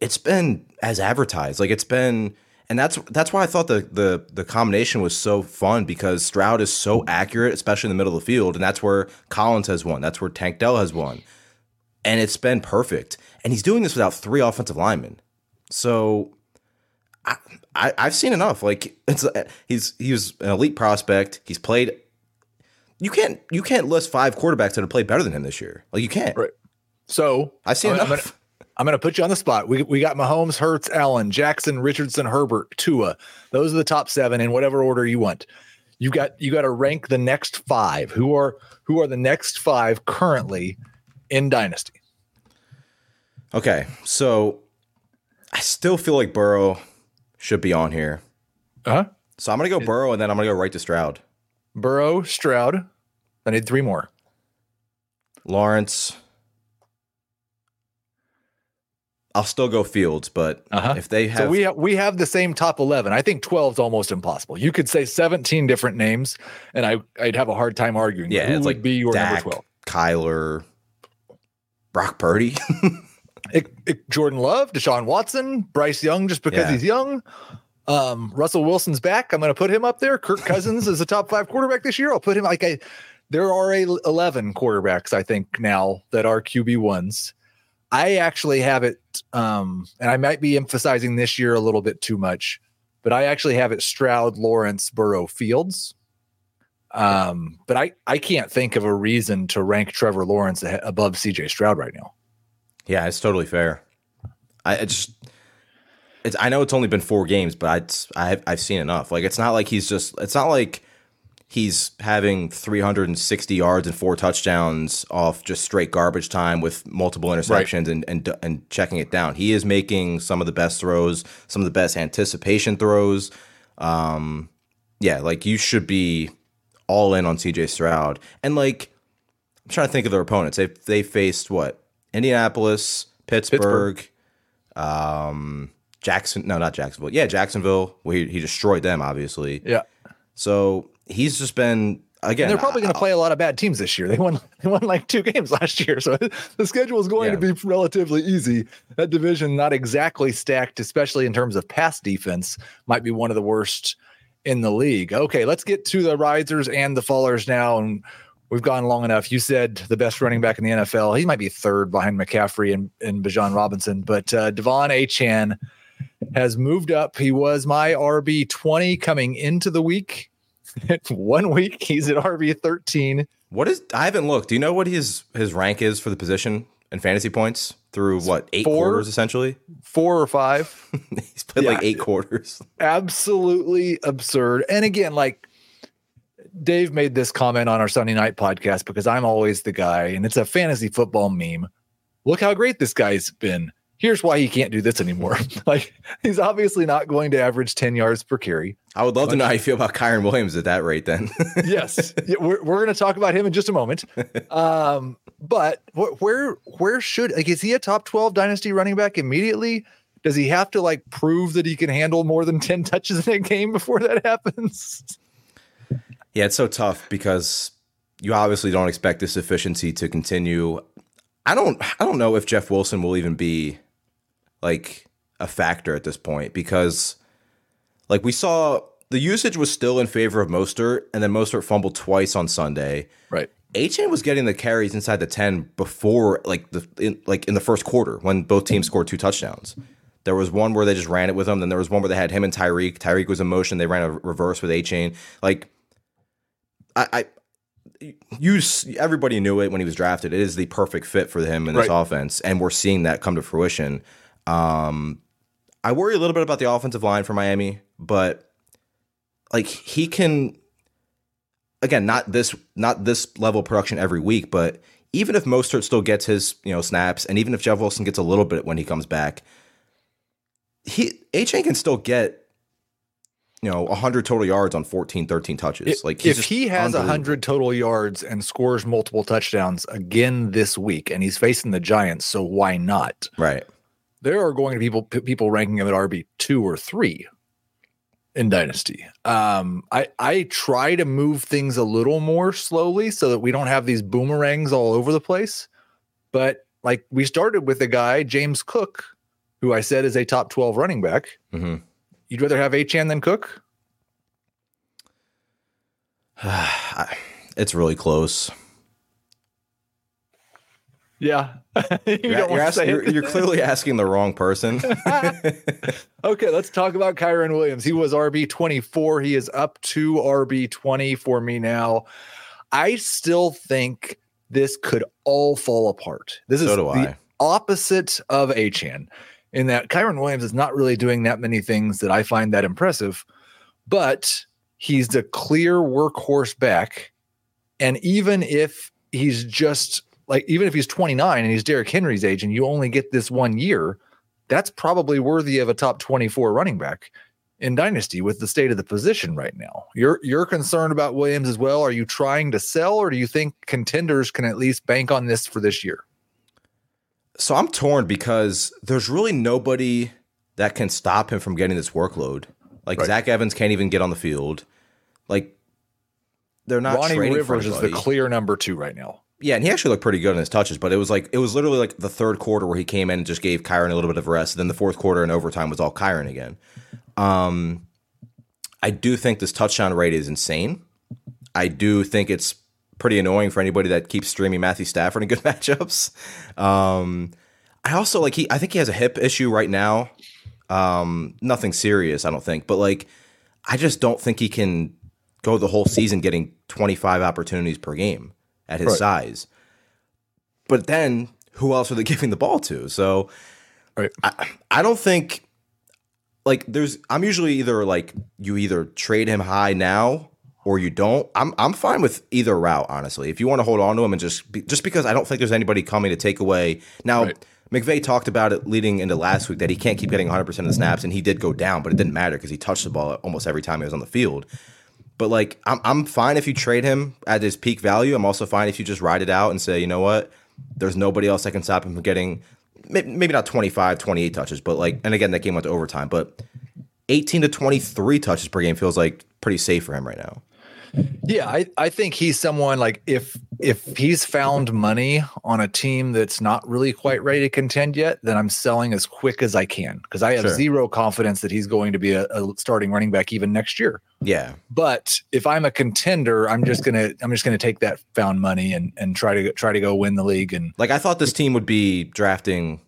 S3: It's been as advertised. Like it's been, and that's that's why I thought the the the combination was so fun because Stroud is so accurate, especially in the middle of the field, and that's where Collins has won. That's where Tank Dell has won, and it's been perfect. And he's doing this without three offensive linemen. So I, I I've seen enough. Like <laughs> it's he's he's an elite prospect. He's played. You can't you can't list five quarterbacks that have played better than him this year. Like you can't.
S2: Right. So
S3: I've seen
S2: I'm, I'm
S3: enough.
S2: gonna, I'm gonna put you on the spot. We we got Mahomes, Hurts, Allen, Jackson, Richardson, Herbert, Tua. Those are the top seven in whatever order you want. You got you got to rank the next five. Who are who are the next five currently in Dynasty?
S3: Okay, so I still feel like Burrow should be on here.
S2: Uh huh.
S3: So I'm gonna go Burrow and then I'm gonna go right to Stroud.
S2: Burrow, Stroud. I need three more.
S3: Lawrence. I'll still go Fields, but
S2: Uh-huh.
S3: if they have
S2: so we ha- we have the same top eleven. I think 12 is almost impossible. You could say 17 different names, and I I'd have a hard time arguing.
S3: yeah,
S2: who
S3: it's
S2: would
S3: like
S2: be your
S3: Dak,
S2: number 12.
S3: Kyler, Brock Purdy. <laughs>
S2: It- it- Jordan Love, Deshaun Watson, Bryce Young, just because
S3: Yeah.
S2: he's young. Um, Russell Wilson's back. I'm going to put him up there. Kirk Cousins is a top five quarterback this year. I'll put him like I. There are a 11 quarterbacks I think now that are QB ones. I actually have it, um, and I might be emphasizing this year a little bit too much, but I actually have it Stroud, Lawrence, Burrow, Fields. Um, but I I can't think of a reason to rank Trevor Lawrence above CJ Stroud right now.
S3: yeah, it's totally fair. I, just it's I know it's only been four games, but I I've, I've seen enough. Like it's not like he's just it's not like he's having 360 yards and four touchdowns off just straight garbage time with multiple interceptions and, and and checking it down. He is making some of the best throws, some of the best anticipation throws. Um, yeah, like you should be all in on CJ Stroud. And like I'm trying to think of their opponents. They they faced what? Indianapolis, Pittsburgh, um Jackson no not Jacksonville. Yeah, Jacksonville. Where he, he destroyed them obviously.
S2: Yeah.
S3: So he's just been again.
S2: And they're probably going to play a lot of bad teams this year. They won <laughs> they won like two games <laughs> last year, so the schedule is going to be relatively easy. That division not exactly stacked, especially in terms of pass defense, might be one of the worst in the league. Okay, let's get to the risers and the fallers now, and we've gone long enough. You said the best running back in the NFL. He might be third behind McCaffrey and and Bijan Robinson, but uh, De'Von Achane has moved up. He was my RB twenty coming into the week. <laughs> One week he's at RB thirteen.
S3: what is I haven't looked. Do you know what his his rank is for the position and fantasy points through what eight
S2: Four.
S3: quarters essentially?
S2: four or five. <laughs>
S3: He's played like eight quarters.
S2: Absolutely absurd. And again, like Dave made this comment on our Sunday night podcast because I'm always the guy, and it's a fantasy football meme. Look how great this guy's been. Here's why he can't do this anymore. <laughs> like he's obviously not going to average 10 yards per carry.
S3: I would love to know how you feel about Kyren Williams at that rate. Then <laughs>
S2: yes, we're, we're going to talk about him in just a moment. <laughs> Um, but wh- where where should like is he a top twelve dynasty running back immediately? Does he have to like prove that he can handle more than ten touches in a game before that happens?
S3: Yeah, it's so tough because you obviously don't expect this efficiency to continue. I don't I don't know if Jeff Wilson will even be like a factor at this point because like we saw the usage was still in favor of Mostert and then Mostert fumbled twice on Sunday.
S2: Right.
S3: Achane was getting the carries inside the 10 before like the in, like in the first quarter when both teams scored two touchdowns. There was one where they just ran it with him. Then there was one where they had him and Tyreek. Tyreek was in motion. They ran a reverse with Achane. Like, I, I you everybody knew it when he was drafted. It is the perfect fit for him in this right. offense, and we're seeing that come to fruition. Um, I worry a little bit about the offensive line for Miami, but like he can again not this not this level of production every week, but even if Mostert still gets his you know snaps, and even if Jeff Wilson gets a little bit when he comes back, he Achane can still get you know 100 total yards on 14 13 touches. Like
S2: if he has 100 total yards and scores multiple touchdowns again this week and he's facing the giants so why not?
S3: Right
S2: there are going to be people people ranking him at rb 2 or 3 in dynasty um i i try to move things a little more slowly so that we don't have these boomerangs all over the place but like we started with a guy james cook who i said is a top 12 running back mm-hmm You'd rather have Achane than Cook? <sighs>
S3: it's really close.
S2: Yeah. <laughs>
S3: you you're, you're, asking, you're, you're, clearly asking the wrong person. <laughs> <laughs>
S2: okay, let's talk about Kyren Williams. He was RB 24. He is up to RB 20 for me now. I still think this could all fall apart. This so is the I. opposite of Achane in that Kyren Williams is not really doing that many things that I find that impressive, but he's the clear workhorse back. And even if he's just like, even if he's 29 and he's Derrick Henry's age and you only get this one year, that's probably worthy of a top 24 running back in dynasty with the state of the position right now. You're you're concerned about Williams as well. Are you trying to sell or do you think contenders can at least bank on this for this year?
S3: So I'm torn because there's really nobody that can stop him from getting this workload. Like right. Zach Evans can't even get on the field. Like they're not.
S2: Ronnie Rivers is the clear number two right now.
S3: Yeah, and he actually looked pretty good in his touches, but it was like it was literally like the third quarter where he came in and just gave Kyren a little bit of rest. Then the fourth quarter and overtime was all Kyren again. Um, I do think this touchdown rate is insane. I do think it's pretty annoying for anybody that keeps streaming Matthew Stafford in good <laughs> matchups. Um, I also like he. I think he has a hip issue right now. Um, nothing serious, I don't think, but like, I just don't think he can go the whole season getting 25 opportunities per game at his right. size. But then, who else are they <laughs> giving the ball to? So, right. I, I don't think like there's. I'm usually either like you either trade him high now or you don't, I'm I'm fine with either route. Honestly, if you want to hold on to him and just be, just because I don't think there's anybody coming to take away now. Right. McVay talked about it leading into last week that he can't keep getting 100% of the snaps, and he did go down, but it didn't matter because he touched the ball almost every time he was on the field. But like, I'm I'm fine if you trade him at his peak value. I'm also fine if you just ride it out and say, you know what, there's nobody else that can stop him from getting maybe not 25, 28 touches, but like, and again, that game went to overtime, but 18 to 23 touches per game feels like pretty safe for him right now.
S2: Yeah, I, I think he's someone like if if he's found money on a team that's not really quite ready to contend yet, then I'm selling as quick as I can because I have sure. zero confidence that he's going to be a, a, starting running back even next year.
S3: Yeah.
S2: But if I'm a contender, I'm just gonna I'm just gonna take that found money and and try to try to go win the league. And
S3: like I thought this team would be drafting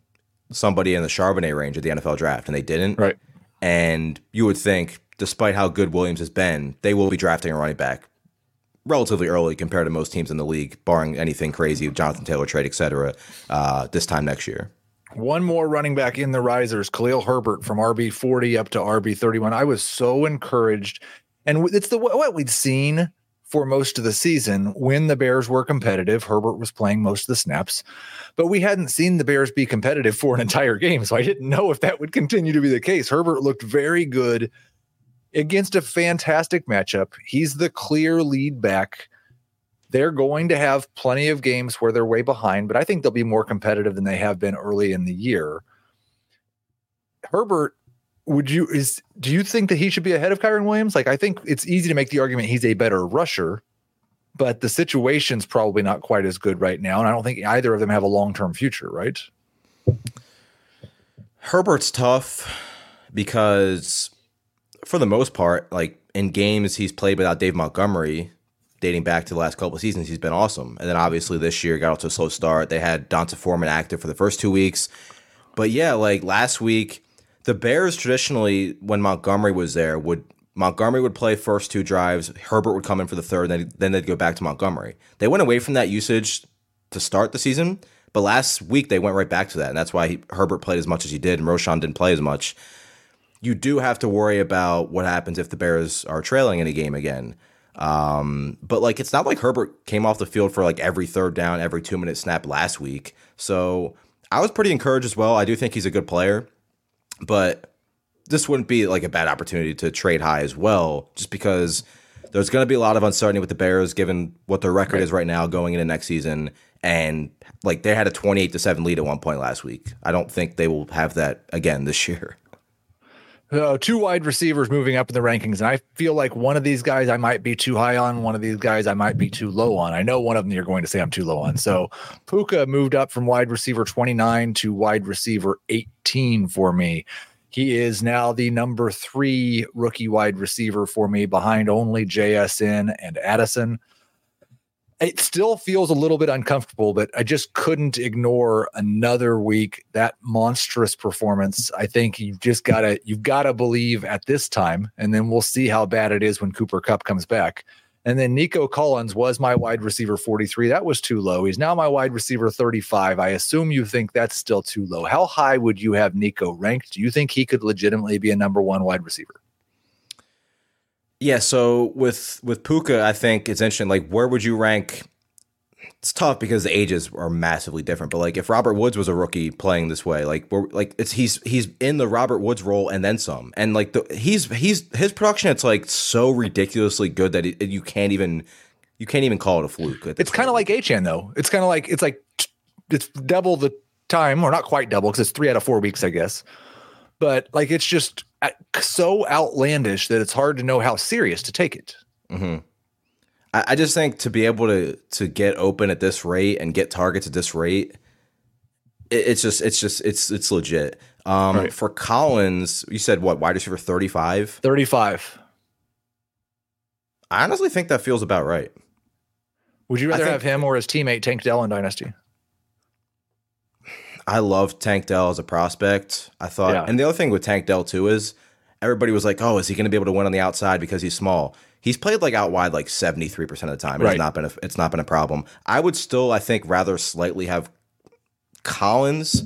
S3: somebody in the Charbonnet range of the NFL draft, and they didn't.
S2: Right.
S3: And you would think despite how good Williams has been, they will be drafting a running back relatively early compared to most teams in the league, barring anything crazy, Jonathan Taylor trade, et cetera, uh, this time next year.
S2: One more running back in the risers, Khalil Herbert from RB 40 up to RB 31. I was so encouraged. And it's the what we'd seen for most of the season when the Bears were competitive. Herbert was playing most of the snaps, but we hadn't seen the Bears be competitive for an entire <laughs> game. So I didn't know if that would continue to be the case. Herbert looked very good against a fantastic matchup. He's the clear lead back. They're going to have plenty of games where they're way behind, but I think they'll be more competitive than they have been early in the year. Herbert, would you is do you think that he should be ahead of Kyren Williams? Like I think it's easy to make the argument he's a better rusher, but the situation's probably not quite as good right now. And I don't think either of them have a long-term future, right?
S3: Herbert's tough because for the most part, like in games he's played without Dave Montgomery, dating back to the last couple of seasons, he's been awesome. And then obviously this year got off to a slow start. They had D'Onta Foreman active for the first two weeks. But yeah, like last week, the Bears traditionally, when Montgomery was there, would Montgomery would play first two drives. Herbert would come in for the third, then then they'd go back to Montgomery. They went away from that usage to start the season, but last week they went right back to that, and that's why he, Herbert played as much as he did, and Roschon didn't play as much. You do have to worry about what happens if the Bears are trailing in a game again. Um, but like it's not like Herbert came off the field for like every third down, every two minute snap last week. So I was pretty encouraged as well. I do think he's a good player, but this wouldn't be like a bad opportunity to trade high as well, just because there's going to be a lot of uncertainty with the Bears given what their record right. is right now going into next season. And like they had a 28 to 7 lead at one point last week. I don't think they will have that again this <laughs> year.
S2: Uh, two wide receivers moving up in the rankings, and I feel like one of these guys I might be too high on, one of these guys I might be too low on. I know one of them you're going to say I'm too low on. So Puka moved up from wide receiver 29 to wide receiver 18 for me. He is now the number three rookie wide receiver for me, behind only JSN and Addison it still feels a little bit uncomfortable, but I just couldn't ignore another week that monstrous performance. I think you've just gotta you've gotta believe at this time, and then we'll see how bad it is when Cooper Kupp comes back. And then Nico Collins was my wide receiver 43. That was too low. He's now my wide receiver 35. I assume you think that's still too low. How high would you have Nico ranked? Do you think he could legitimately be a number one wide receiver?
S3: Yeah, so with with Puka, I think it's interesting. Like, where would you rank? It's tough because the ages are massively different. But like, if Robert Woods was a rookie playing this way, like, we're, like it's he's he's in the Robert Woods role and then some. And like, the, he's he's his production, it's like so ridiculously good that it, you can't even you can't even call it a fluke.
S2: It's kind of like Achane though. It's kind of like it's like it's double the time, or not quite double because it's three out of four weeks, I guess. But like, it's just so outlandish that it's hard to know how serious to take it.
S3: Mm-hmm. I, I, just think to be able to to get open at this rate and get targets at this rate, it, it's just it's just it's it's legit. Um, right. For Collins, you said what wide receiver thirty five?
S2: Thirty five.
S3: I honestly think that feels about right.
S2: Would you rather think, have him or his teammate Tank Dell in Dynasty?
S3: I love Tank Dell as a prospect. I thought, yeah. and the other thing with Tank Dell too is everybody was like, "Oh, is he going to be able to win on the outside because he's small?" He's played like out wide like seventy three percent of the time. Right. It's not been a, it's not been a problem. I would still, I think, rather slightly have Collins,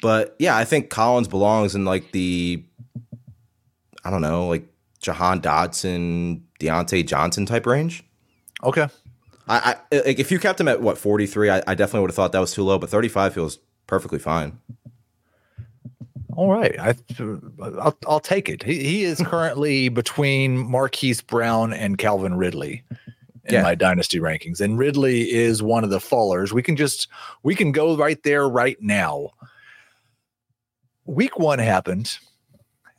S3: but yeah, I think Collins belongs in like the, I don't know, like Jahan Dotson, Diontae Johnson type range.
S2: Okay.
S3: I, I like if you kept him at what forty three, I, I definitely would have thought that was too low, but thirty five feels perfectly fine.
S2: All right, I, I'll, I'll take it. He, he is currently between Marquise Brown and Calvin Ridley in yeah. my dynasty rankings, and Ridley is one of the fallers. We can just we can go right there right now. Week one happened,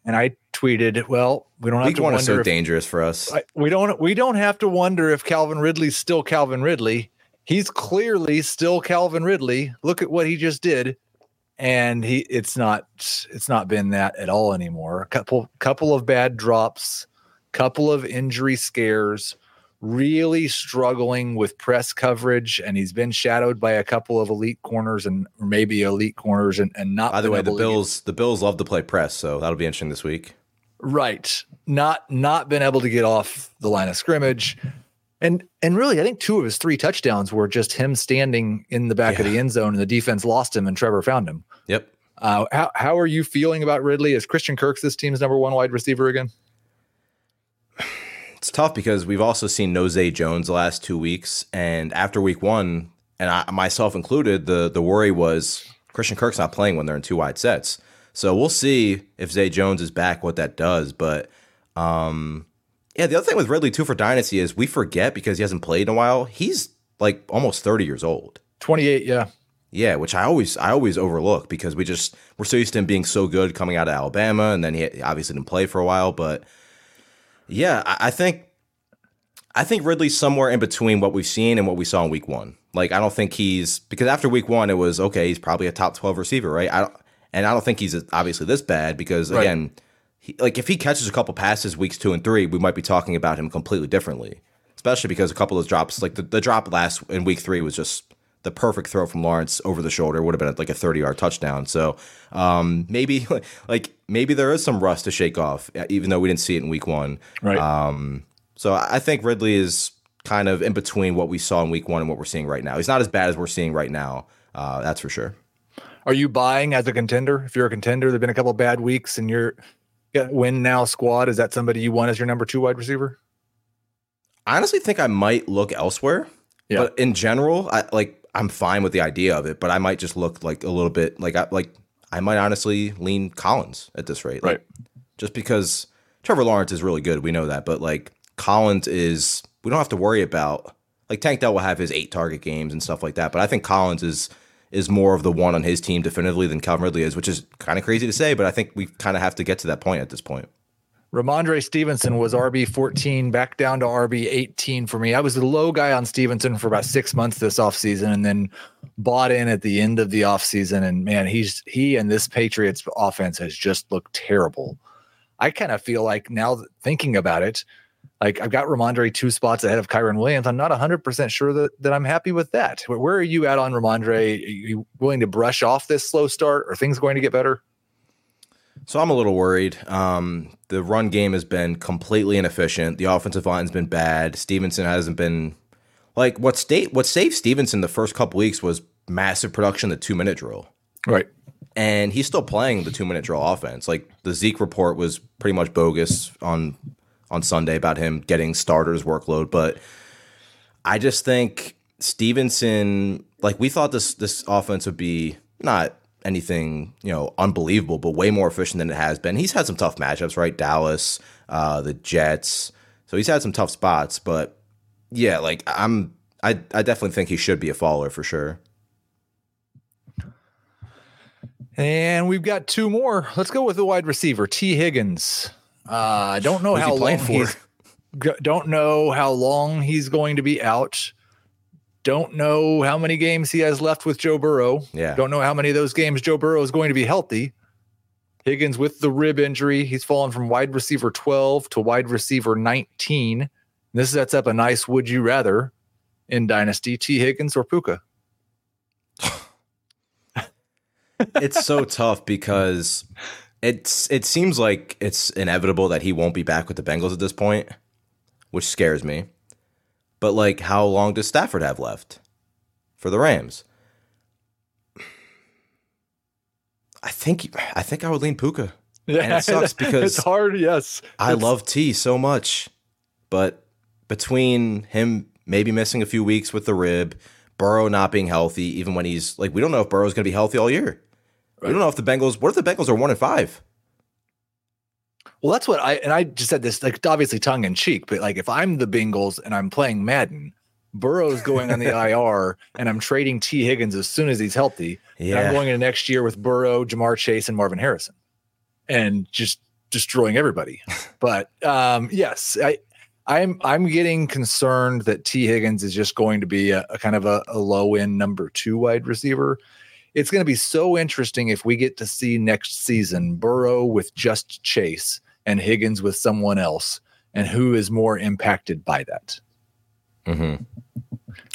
S2: and I tweeted, "Well, we don't have
S3: Week
S2: to
S3: one
S2: wonder
S3: is so
S2: if,
S3: dangerous for us.
S2: We don't we don't have to wonder if Calvin Ridley's still Calvin Ridley he's clearly still Calvin Ridley. Look at what he just did. And he it's not it's not been that at all anymore. A couple couple of bad drops, couple of injury scares, really struggling with press coverage, and he's been shadowed by a couple of elite corners and maybe elite corners and, and not
S3: by the way, the Bills the Bills love to play press, so that'll be interesting this week.
S2: Right. Not not been able to get off the line of scrimmage. And and really, I think two of his three touchdowns were just him standing in the back yeah. of the end zone, and the defense lost him, and Trevor found him.
S3: Yep.
S2: Uh, how how are you feeling about Ridley? Is Christian Kirk's this team's number one wide receiver again?
S3: It's tough because we've also seen No Zay Jones the last two weeks, and after week one, and I, myself included, the the worry was Christian Kirk's not playing when they're in two wide sets. So we'll see if Zay Jones is back, what that does. But um, yeah, the other thing with Ridley too for Dynasty is we forget because he hasn't played in a while. He's like almost 30 years old.
S2: 28, yeah.
S3: Yeah, which I always I always overlook because we just we're so used to him being so good coming out of Alabama, and then he obviously didn't play for a while. But yeah, I, I think I think Ridley's somewhere in between what we've seen and what we saw in Week One. Like I don't think he's because after Week One it was okay, he's probably a top 12 receiver, right? I don't, and I don't think he's obviously this bad because again. He, like if he catches a couple passes weeks two and three, we might be talking about him completely differently. Especially because a couple of drops, like the, the drop last in week three was just the perfect throw from Lawrence over the shoulder would have been like a 30 yard touchdown. So um, maybe <laughs> like maybe there is some rust to shake off, even though we didn't see it in week one.
S2: Right.
S3: Um, so I think Ridley is kind of in between what we saw in week one and what we're seeing right now. He's not as bad as we're seeing right now. Uh, that's for sure.
S2: Are you buying as a contender? If you're a contender, there've been a couple bad weeks and you're win now squad. Is that somebody you want as your number two wide receiver?
S3: I honestly think I might look elsewhere. Yeah. But in general, I like I'm fine with the idea of it, but I might just look like a little bit like I like I might honestly lean Collins at this rate.
S2: Like, right.
S3: Just because Trevor Lawrence is really good, we know that, but like Collins is we don't have to worry about like Tank Dell will have his eight target games and stuff like that, but I think Collins is is more of the one on his team definitively than Calvin Ridley is, which is kind of crazy to say, but I think we kind of have to get to that point at this point.
S2: Rhamondre Stevenson was RB 14, back down to RB 18 for me. I was the low guy on Stevenson for about six months this offseason and then bought in at the end of the offseason. And man, he's he and this Patriots offense has just looked terrible. I kind of feel like now thinking about it, like I've got Rhamondre two spots ahead of Kyren Williams. I'm not 100% sure that, that I'm happy with that. Where are you at on Rhamondre? Are you willing to brush off this slow start? Are things going to get better?
S3: So I'm a little worried. Um, the run game has been completely inefficient. The offensive line's been bad. Stevenson hasn't been like what state what saved Stevenson the first couple weeks was massive production, the two minute drill.
S2: Right.
S3: And he's still playing the two minute drill offense. Like the Zeke report was pretty much bogus on on Sunday about him getting starters workload, but I just think Stevenson, like we thought this this offense would be not anything you know unbelievable, but way more efficient than it has been. He's had some tough matchups, right? Dallas, uh, the Jets, so he's had some tough spots. But yeah, like I'm, I I definitely think he should be a follower for sure.
S2: And we've got two more. Let's go with the wide receiver, Tee Higgins. Uh, I don't know how long for? he's. Don't know how long he's going to be out. Don't know how many games he has left with Joe Burrow.
S3: Yeah.
S2: Don't know how many of those games Joe Burrow is going to be healthy. Higgins with the rib injury, he's fallen from wide receiver 12 to wide receiver 19. This sets up a nice would you rather in Dynasty Tee Higgins or Puka. <laughs>
S3: it's so tough because it's it seems like it's inevitable that he won't be back with the Bengals at this point, which scares me. But like, how long does Stafford have left for the Rams? I think I think I would lean Puka.
S2: Yeah, and it <laughs> sucks because it's hard. Yes,
S3: I
S2: it's...
S3: love Tee so much, but between him maybe missing a few weeks with the rib, Burrow not being healthy, even when he's like, we don't know if Burrow's going to be healthy all year. Right. We don't know if the Bengals. What if the Bengals are one and five?
S2: Well, that's what I and I just said this like obviously tongue in cheek, but like if I'm the Bengals and I'm playing Madden, Burrow's going on the <laughs> IR and I'm trading Tee Higgins as soon as he's healthy. Yeah. I'm going into next year with Burrow, Ja'Marr Chase, and Marvin Harrison. And just destroying everybody. <laughs> but um, yes, I I'm I'm getting concerned that Tee Higgins is just going to be a, a kind of a, a low end number two wide receiver. It's going to be so interesting if we get to see next season Burrow with just Chase and Higgins with someone else, and who is more impacted by that.
S3: Mm-hmm.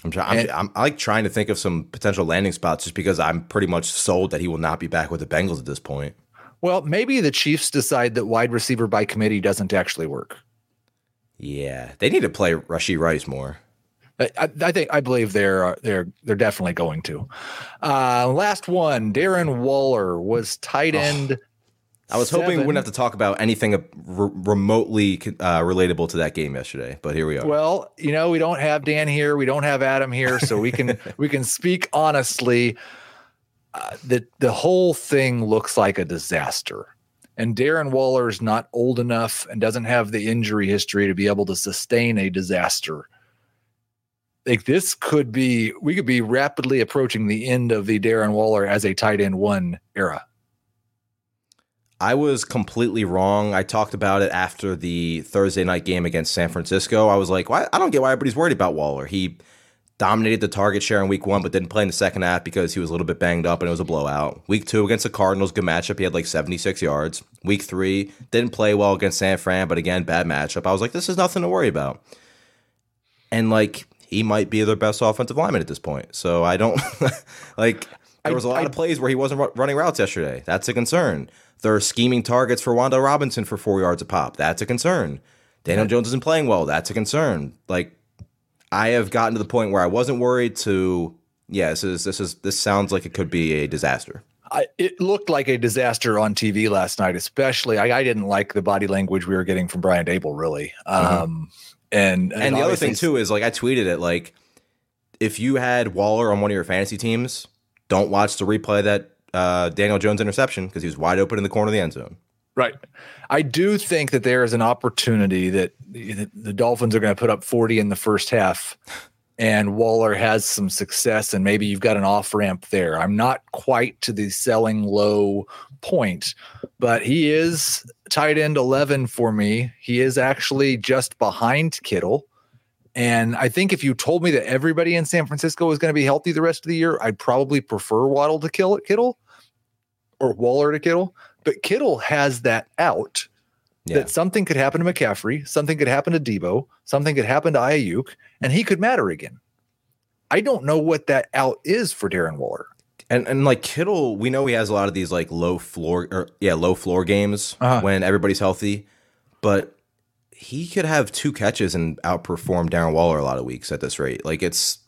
S3: I'm, trying. I'm, I'm, I like trying to think of some potential landing spots just because I'm pretty much sold that he will not be back with the Bengals at this point.
S2: Well, maybe the Chiefs decide that wide receiver by committee doesn't actually work.
S3: Yeah, they need to play Rashee Rice more.
S2: I, I, think I believe they're they're they're definitely going to. Uh, last one, Darren Waller was tight end. Oh.
S3: I was Seven. hoping we wouldn't have to talk about anything re- remotely uh, relatable to that game yesterday, but here we are.
S2: Well, you know, we don't have Dan here, we don't have Adam here, so we can <laughs> we can speak honestly. Uh, the the whole thing looks like a disaster, and Darren Waller is not old enough and doesn't have the injury history to be able to sustain a disaster. Like this could be, we could be rapidly approaching the end of the Darren Waller as a tight end one era.
S3: I was completely wrong. I talked about it after the Thursday night game against San Francisco. I was like? I don't get why everybody's worried about Waller. He dominated the target share in week one, but didn't play in the second half because he was a little bit banged up and it was a blowout. Week two against the Cardinals, good matchup. He had like 76 yards. Week three, didn't play well against San Fran, but again, bad matchup. I was like, this is nothing to worry about. And like, he might be their best offensive lineman at this point. So I don't <laughs> like. There was a lot I, of plays where he wasn't running routes yesterday. That's a concern. They're scheming targets for Wan'Dale Robinson for four yards a pop. That's a concern. Daniel Jones isn't playing well. That's a concern. Like I have gotten to the point where I wasn't worried to yeah, this is this is this sounds like it could be a disaster.
S2: I, it looked like a disaster on TV last night, especially. I, I, didn't like the body language we were getting from Brian Daboll, really. Mm-hmm. And,
S3: and, and the other thing too is like I tweeted it like if you had Waller on one of your fantasy teams, don't watch the replay that uh, Daniel Jones interception because he was wide open in the corner of the end zone.
S2: Right. I do think that there is an opportunity that the, the Dolphins are going to put up 40 in the first half and Waller has some success and maybe you've got an off ramp there. I'm not quite to the selling low point, but he is tight end 11 for me. He is actually just behind Kittle. And I think if you told me that everybody in San Francisco was going to be healthy the rest of the year, I'd probably prefer Waddle to kill it, Kittle or Waller to Kittle. But Kittle has that out yeah. that something could happen to McCaffrey, something could happen to Debo, something could happen to Aiyuk, and he could matter again. I don't know what that out is for Darren Waller.
S3: And and like Kittle, we know he has a lot of these like low floor or yeah, low floor games uh-huh. when everybody's healthy, but he could have two catches and outperform Darren Waller a lot of weeks at this rate. Like it's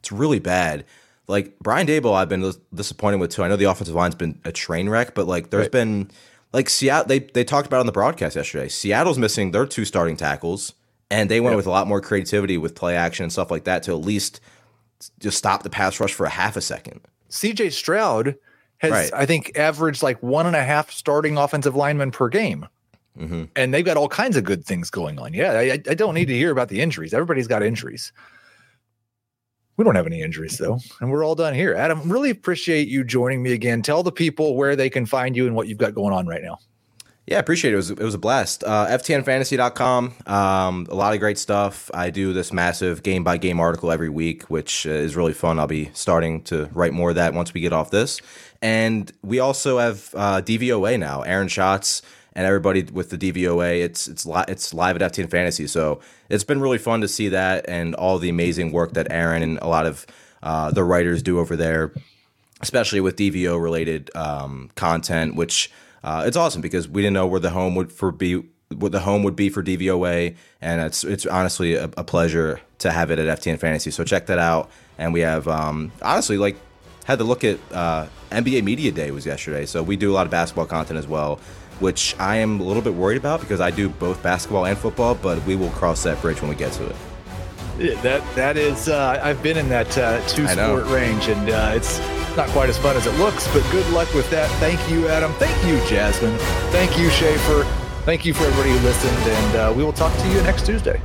S3: it's really bad. Like Brian Daboll, I've been disappointed with too. I know the offensive line's been a train wreck, but like there's right. been like Seattle. They they talked about on the broadcast yesterday. Seattle's missing their two starting tackles, and they went yep. with a lot more creativity with play action and stuff like that to at least just stop the pass rush for a half a second.
S2: C.J. Stroud has, right. I think, averaged like one and a half starting offensive linemen per game. Mm-hmm. And they've got all kinds of good things going on. Yeah, I, I don't need to hear about the injuries. Everybody's got injuries. We don't have any injuries though, and we're all done here. Adam, really appreciate you joining me again. Tell the people where they can find you and what you've got going on right now.
S3: Yeah, I appreciate it. It was, it was a blast. Uh, FTNFantasy.com. Um, a lot of great stuff. I do this massive game by game article every week, which uh, is really fun. I'll be starting to write more of that once we get off this. And we also have uh, DVOA now. Aaron Schatz and everybody with the DVOA. It's it's li- it's live at FTN Fantasy, so it's been really fun to see that and all the amazing work that Aaron and a lot of uh, the writers do over there, especially with DVO related um, content, which uh, it's awesome because we didn't know where the home would for be what the home would be for DVOA, and it's it's honestly a, a pleasure to have it at FTN Fantasy. So check that out, and we have um, honestly like had to look at uh, NBA Media Day was yesterday, so we do a lot of basketball content as well which I am a little bit worried about because I do both basketball and football, but we will cross that bridge when we get to it.
S2: Yeah, that that is, uh, I've been in that uh, two sport range, and uh, it's not quite as fun as it looks. But good luck with that. Thank you, Adam. Thank you, Jasmine. Thank you, Schaefer. Thank you for everybody who listened, and uh, we will talk to you next Tuesday.